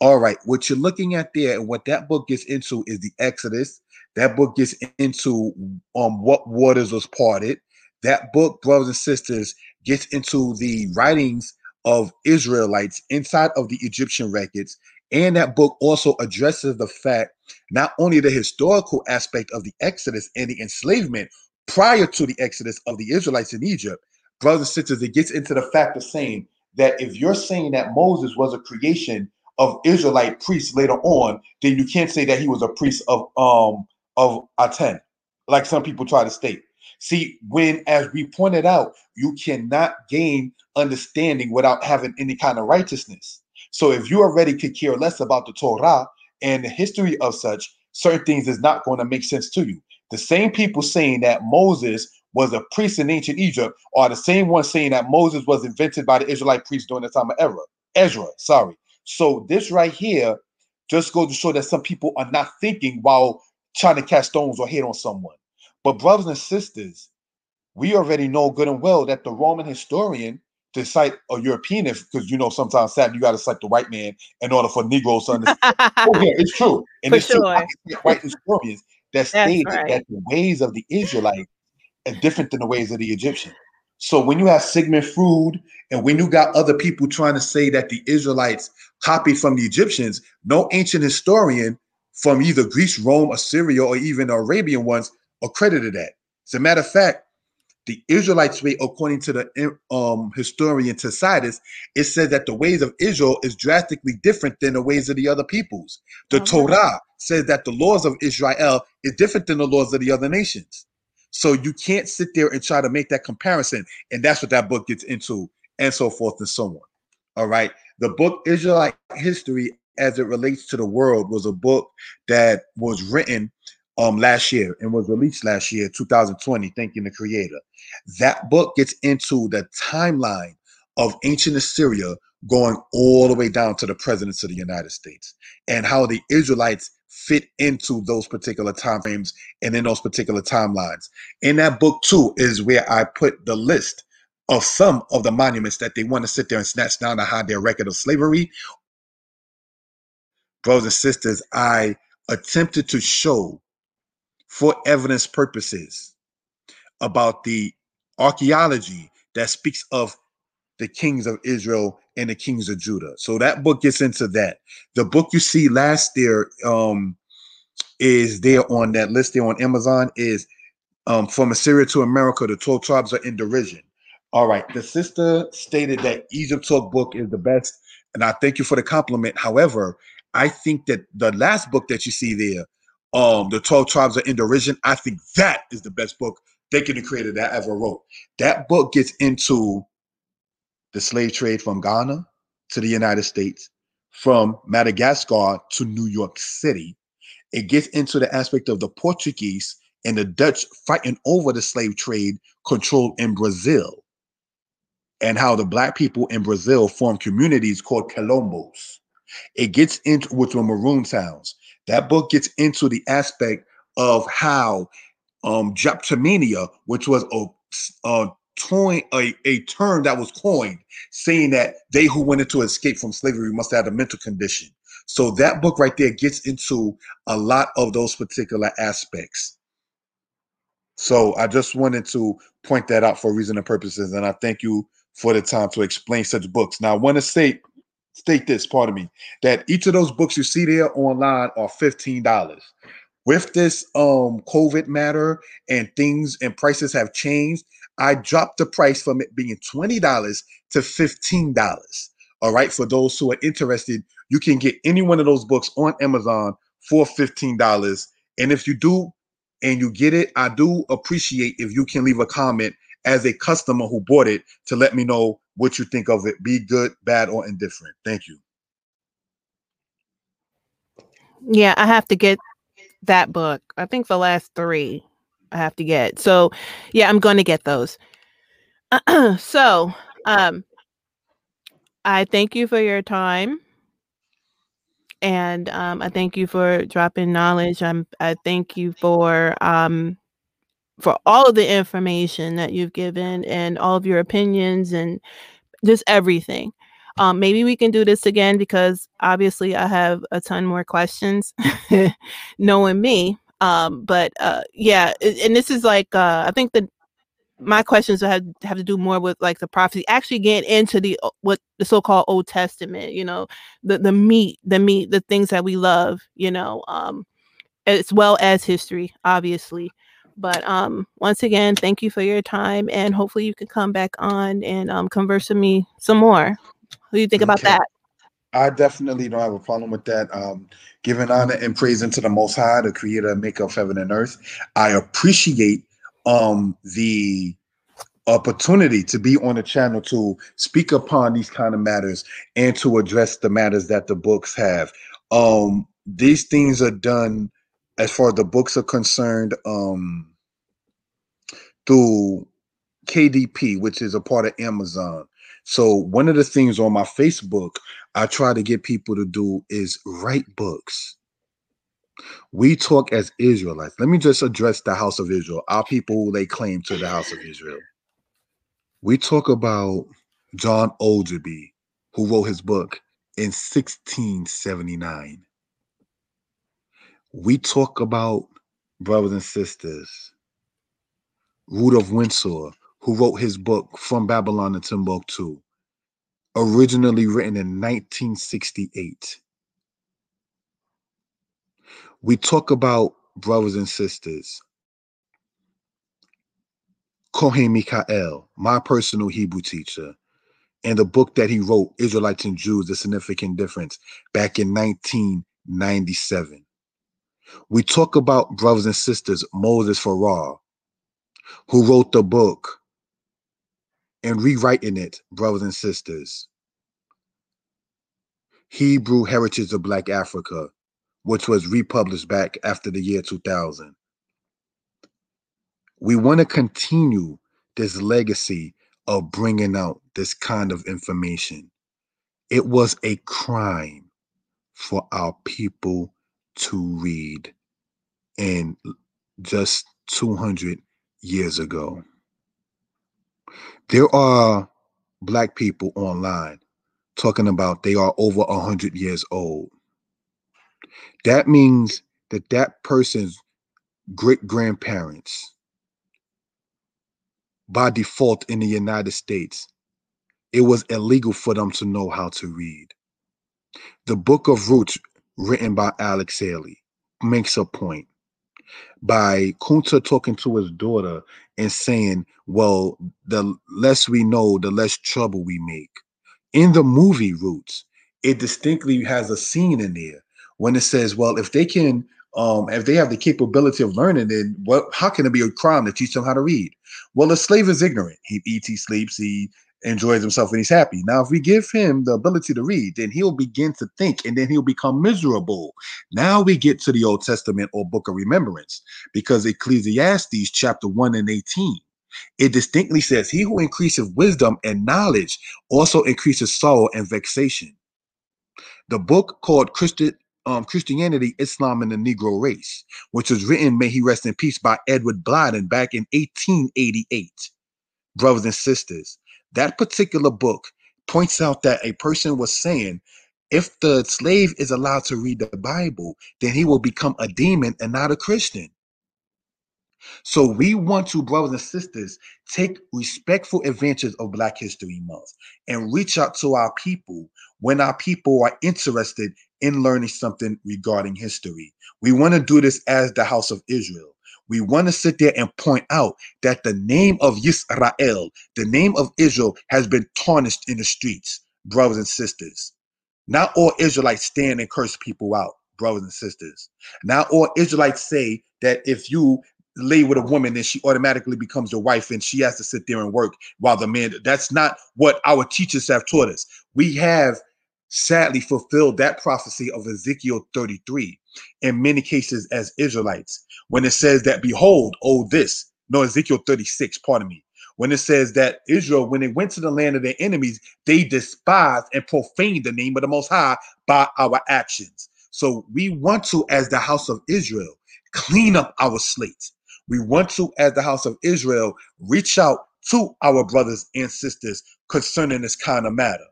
All right, what you're looking at there and what that book gets into is the Exodus. That book gets into um what waters was parted. That book, brothers and sisters, gets into the writings of Israelites inside of the Egyptian records. And that book also addresses the fact not only the historical aspect of the Exodus and the enslavement, prior to the exodus of the Israelites in Egypt, brothers and sisters, it gets into the fact of saying that if you're saying that Moses was a creation of Israelite priests later on, then you can't say that he was a priest of um of Aten, like some people try to state. See, when as we pointed out, you cannot gain understanding without having any kind of righteousness. So if you already could care less about the Torah and the history of such, certain things is not going to make sense to you. The same people saying that Moses was a priest in ancient Egypt are the same ones saying that Moses was invented by the Israelite priests during the time of Ezra. Ezra, sorry. So this right here just goes to show that some people are not thinking while trying to cast stones or hit on someone. But brothers and sisters, we already know good and well that the Roman historian to cite a European, because you know sometimes sad you got to cite the white man in order for Negroes to understand. oh yeah, it's true, [laughs] and for it's sure. true. White historians that [laughs] stated right. that the ways of the Israelites are different than the ways of the Egyptian. So when you have Sigmund Freud and when you got other people trying to say that the Israelites copied from the Egyptians, no ancient historian from either Greece, Rome, Assyria, or even Arabian ones accredited that. As a matter of fact, the Israelites way, according to the um, historian Tacitus, it says that the ways of Israel is drastically different than the ways of the other peoples. The Torah says that the laws of Israel is different than the laws of the other nations. So you can't sit there and try to make that comparison. And that's what that book gets into, and so forth and so on. All right. The book Israelite History as it relates to the world was a book that was written um last year and was released last year 2020 thanking the creator. That book gets into the timeline of ancient assyria going all the way down to the presidents of the united states and how the israelites fit into those particular time frames and in those particular timelines. In that book too is where i put the list of some of the monuments that they want to sit there and snatch down to hide their record of slavery. Brothers and sisters i attempted to show for evidence purposes about the archaeology that speaks of the kings of Israel and the kings of Judah. So that book gets into that. The book you see last year um, is there on that list there on Amazon is um, From Assyria to America, the 12 tribes are in derision. All right. The sister stated that Egypt Talk book is the best. And I thank you for the compliment. However, I think that the last book that you see there, um, the 12 tribes are in derision. I think that is the best book could have created that ever wrote. That book gets into the slave trade from Ghana to the United States, from Madagascar to New York City. It gets into the aspect of the Portuguese and the Dutch fighting over the slave trade control in Brazil and how the black people in Brazil formed communities called quilombos. It gets into which were Maroon Towns. That book gets into the aspect of how um Drapetomania, which was a, a coin a, a term that was coined, saying that they who wanted to escape from slavery must have a mental condition. So that book right there gets into a lot of those particular aspects. So I just wanted to point that out for reason and purposes, and I thank you for the time to explain such books. Now I want to state state this, pardon me, that each of those books you see there online are fifteen dollars with this um COVID matter and things and prices have changed, I dropped the price from it being $20 to $15. All right. For those who are interested, you can get any one of those books on Amazon for $15. And if you do and you get it, I do appreciate if you can leave a comment as a customer who bought it to let me know what you think of it. Be good, bad, or indifferent. Thank you. Yeah, I have to get that book. I think the last three I have to get. So yeah, I'm going to get those. [clears throat] so um I thank you for your time. And um, I thank you for dropping knowledge. I'm I thank you for um for all of the information that you've given and all of your opinions and just everything. Um, maybe we can do this again because obviously I have a ton more questions, [laughs] knowing me. Um, but uh, yeah, and this is like uh, I think that my questions have have to do more with like the prophecy, actually getting into the what the so-called Old Testament. You know, the the meat, the meat, the things that we love. You know, um, as well as history, obviously. But um, once again, thank you for your time, and hopefully you can come back on and um, converse with me some more. What do you think okay. about that? I definitely don't have a problem with that. Um, giving honor and praise unto the Most High, the Creator, and Maker of heaven and earth. I appreciate um, the opportunity to be on the channel to speak upon these kind of matters and to address the matters that the books have. Um, these things are done as far as the books are concerned um, through KDP, which is a part of Amazon. So one of the things on my Facebook I try to get people to do is write books. We talk as Israelites. Let me just address the house of Israel, our people lay claim to the house of Israel. We talk about John Ogilby, who wrote his book in 1679. We talk about brothers and sisters. Rudolph Windsor, who wrote his book From Babylon to Timbuktu, originally written in 1968. We talk about brothers and sisters. Kohen Mikael, my personal Hebrew teacher, and the book that he wrote, Israelites and Jews, The Significant Difference, back in 1997. We talk about brothers and sisters, Moses Farah, who wrote the book and rewriting it, brothers and sisters. Hebrew Heritage of Black Africa, which was republished back after the year 2000. We want to continue this legacy of bringing out this kind of information. It was a crime for our people to read in just 200 years ago. There are black people online talking about they are over 100 years old. That means that that person's great grandparents, by default in the United States, it was illegal for them to know how to read. The Book of Roots, written by Alex Haley, makes a point by Kunta talking to his daughter and saying, Well, the less we know, the less trouble we make. In the movie Roots, it distinctly has a scene in there when it says, Well, if they can um, if they have the capability of learning, then what how can it be a crime to teach them how to read? Well, a slave is ignorant. He eats, he sleeps, he enjoys himself and he's happy. Now, if we give him the ability to read, then he'll begin to think and then he'll become miserable. Now we get to the Old Testament or Book of Remembrance because Ecclesiastes chapter 1 and 18. It distinctly says, He who increases wisdom and knowledge also increases sorrow and vexation. The book called Christi- um, Christianity, Islam, and the Negro Race, which was written, may he rest in peace, by Edward Blyden back in 1888. Brothers and sisters, that particular book points out that a person was saying if the slave is allowed to read the Bible, then he will become a demon and not a Christian. So we want to, brothers and sisters, take respectful advantage of Black History Month and reach out to our people when our people are interested in learning something regarding history. We want to do this as the house of Israel. We want to sit there and point out that the name of Yisrael, the name of Israel, has been tarnished in the streets, brothers and sisters. Not all Israelites stand and curse people out, brothers and sisters. Not all Israelites say that if you lay with a woman, then she automatically becomes your wife and she has to sit there and work while the man. That's not what our teachers have taught us. We have sadly fulfilled that prophecy of Ezekiel 33 in many cases as Israelites when it says that, behold, oh, this, no, Ezekiel 36, pardon me, when it says that Israel, when they went to the land of their enemies, they despised and profaned the name of the Most High by our actions. So we want to, as the house of Israel, clean up our slate. We want to, as the house of Israel, reach out to our brothers and sisters concerning this kind of matter.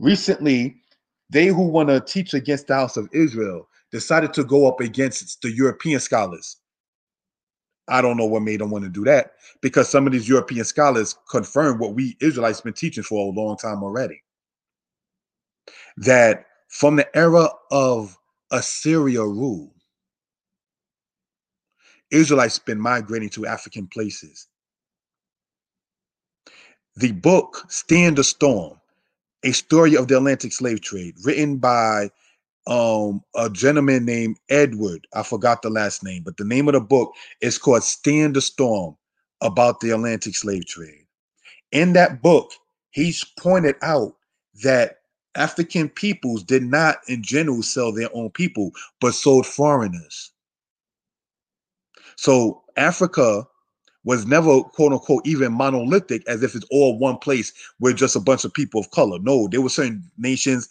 Recently, they who want to teach against the house of Israel decided to go up against the European scholars. I don't know what made them want to do that because some of these European scholars confirm what we Israelites been teaching for a long time already. That from the era of Assyria rule, Israelites been migrating to African places. The book Stand the Storm, a story of the Atlantic slave trade, written by um, a gentleman named Edward. I forgot the last name, but the name of the book is called Stand the Storm about the Atlantic slave trade. In that book, he's pointed out that African peoples did not, in general, sell their own people, but sold foreigners. So Africa was never quote unquote even monolithic as if it's all one place with just a bunch of people of color. No, there were certain nations,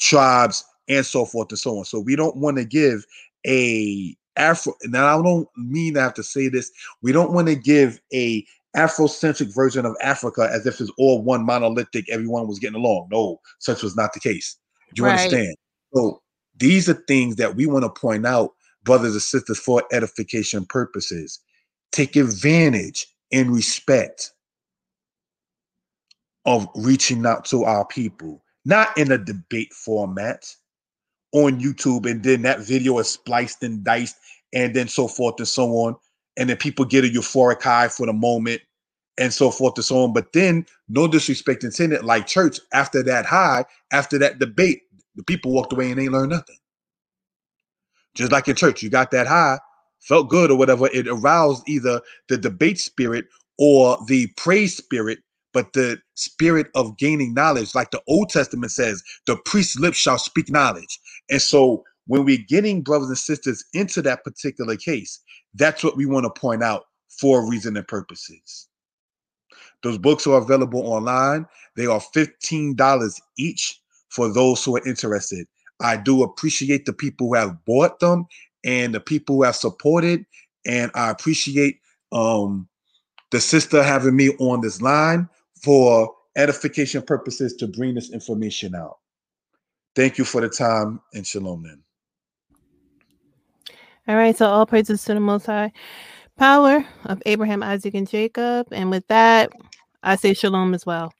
tribes, and so forth and so on. So we don't want to give a Afro. Now I don't mean to have to say this. We don't want to give a Afrocentric version of Africa as if it's all one monolithic. Everyone was getting along. No, such was not the case. Do you right. understand? So these are things that we want to point out brothers and sisters, for edification purposes. Take advantage and respect of reaching out to our people, not in a debate format on YouTube, and then that video is spliced and diced, and then so forth and so on. And then people get a euphoric high for the moment and so forth and so on. But then, no disrespect intended, like church, after that high, after that debate, the people walked away and they learned nothing. Just like in church, you got that high, felt good or whatever. It aroused either the debate spirit or the praise spirit, but the spirit of gaining knowledge, like the Old Testament says, the priest's lips shall speak knowledge. And so when we're getting brothers and sisters into that particular case, that's what we want to point out for reason and purposes. Those books are available online. They are $15 each for those who are interested. I do appreciate the people who have bought them and the people who have supported. And I appreciate um, the sister having me on this line for edification purposes to bring this information out. Thank you for the time and shalom then. All right, so all praises to the Most High power of Abraham, Isaac, and Jacob. And with that, I say shalom as well.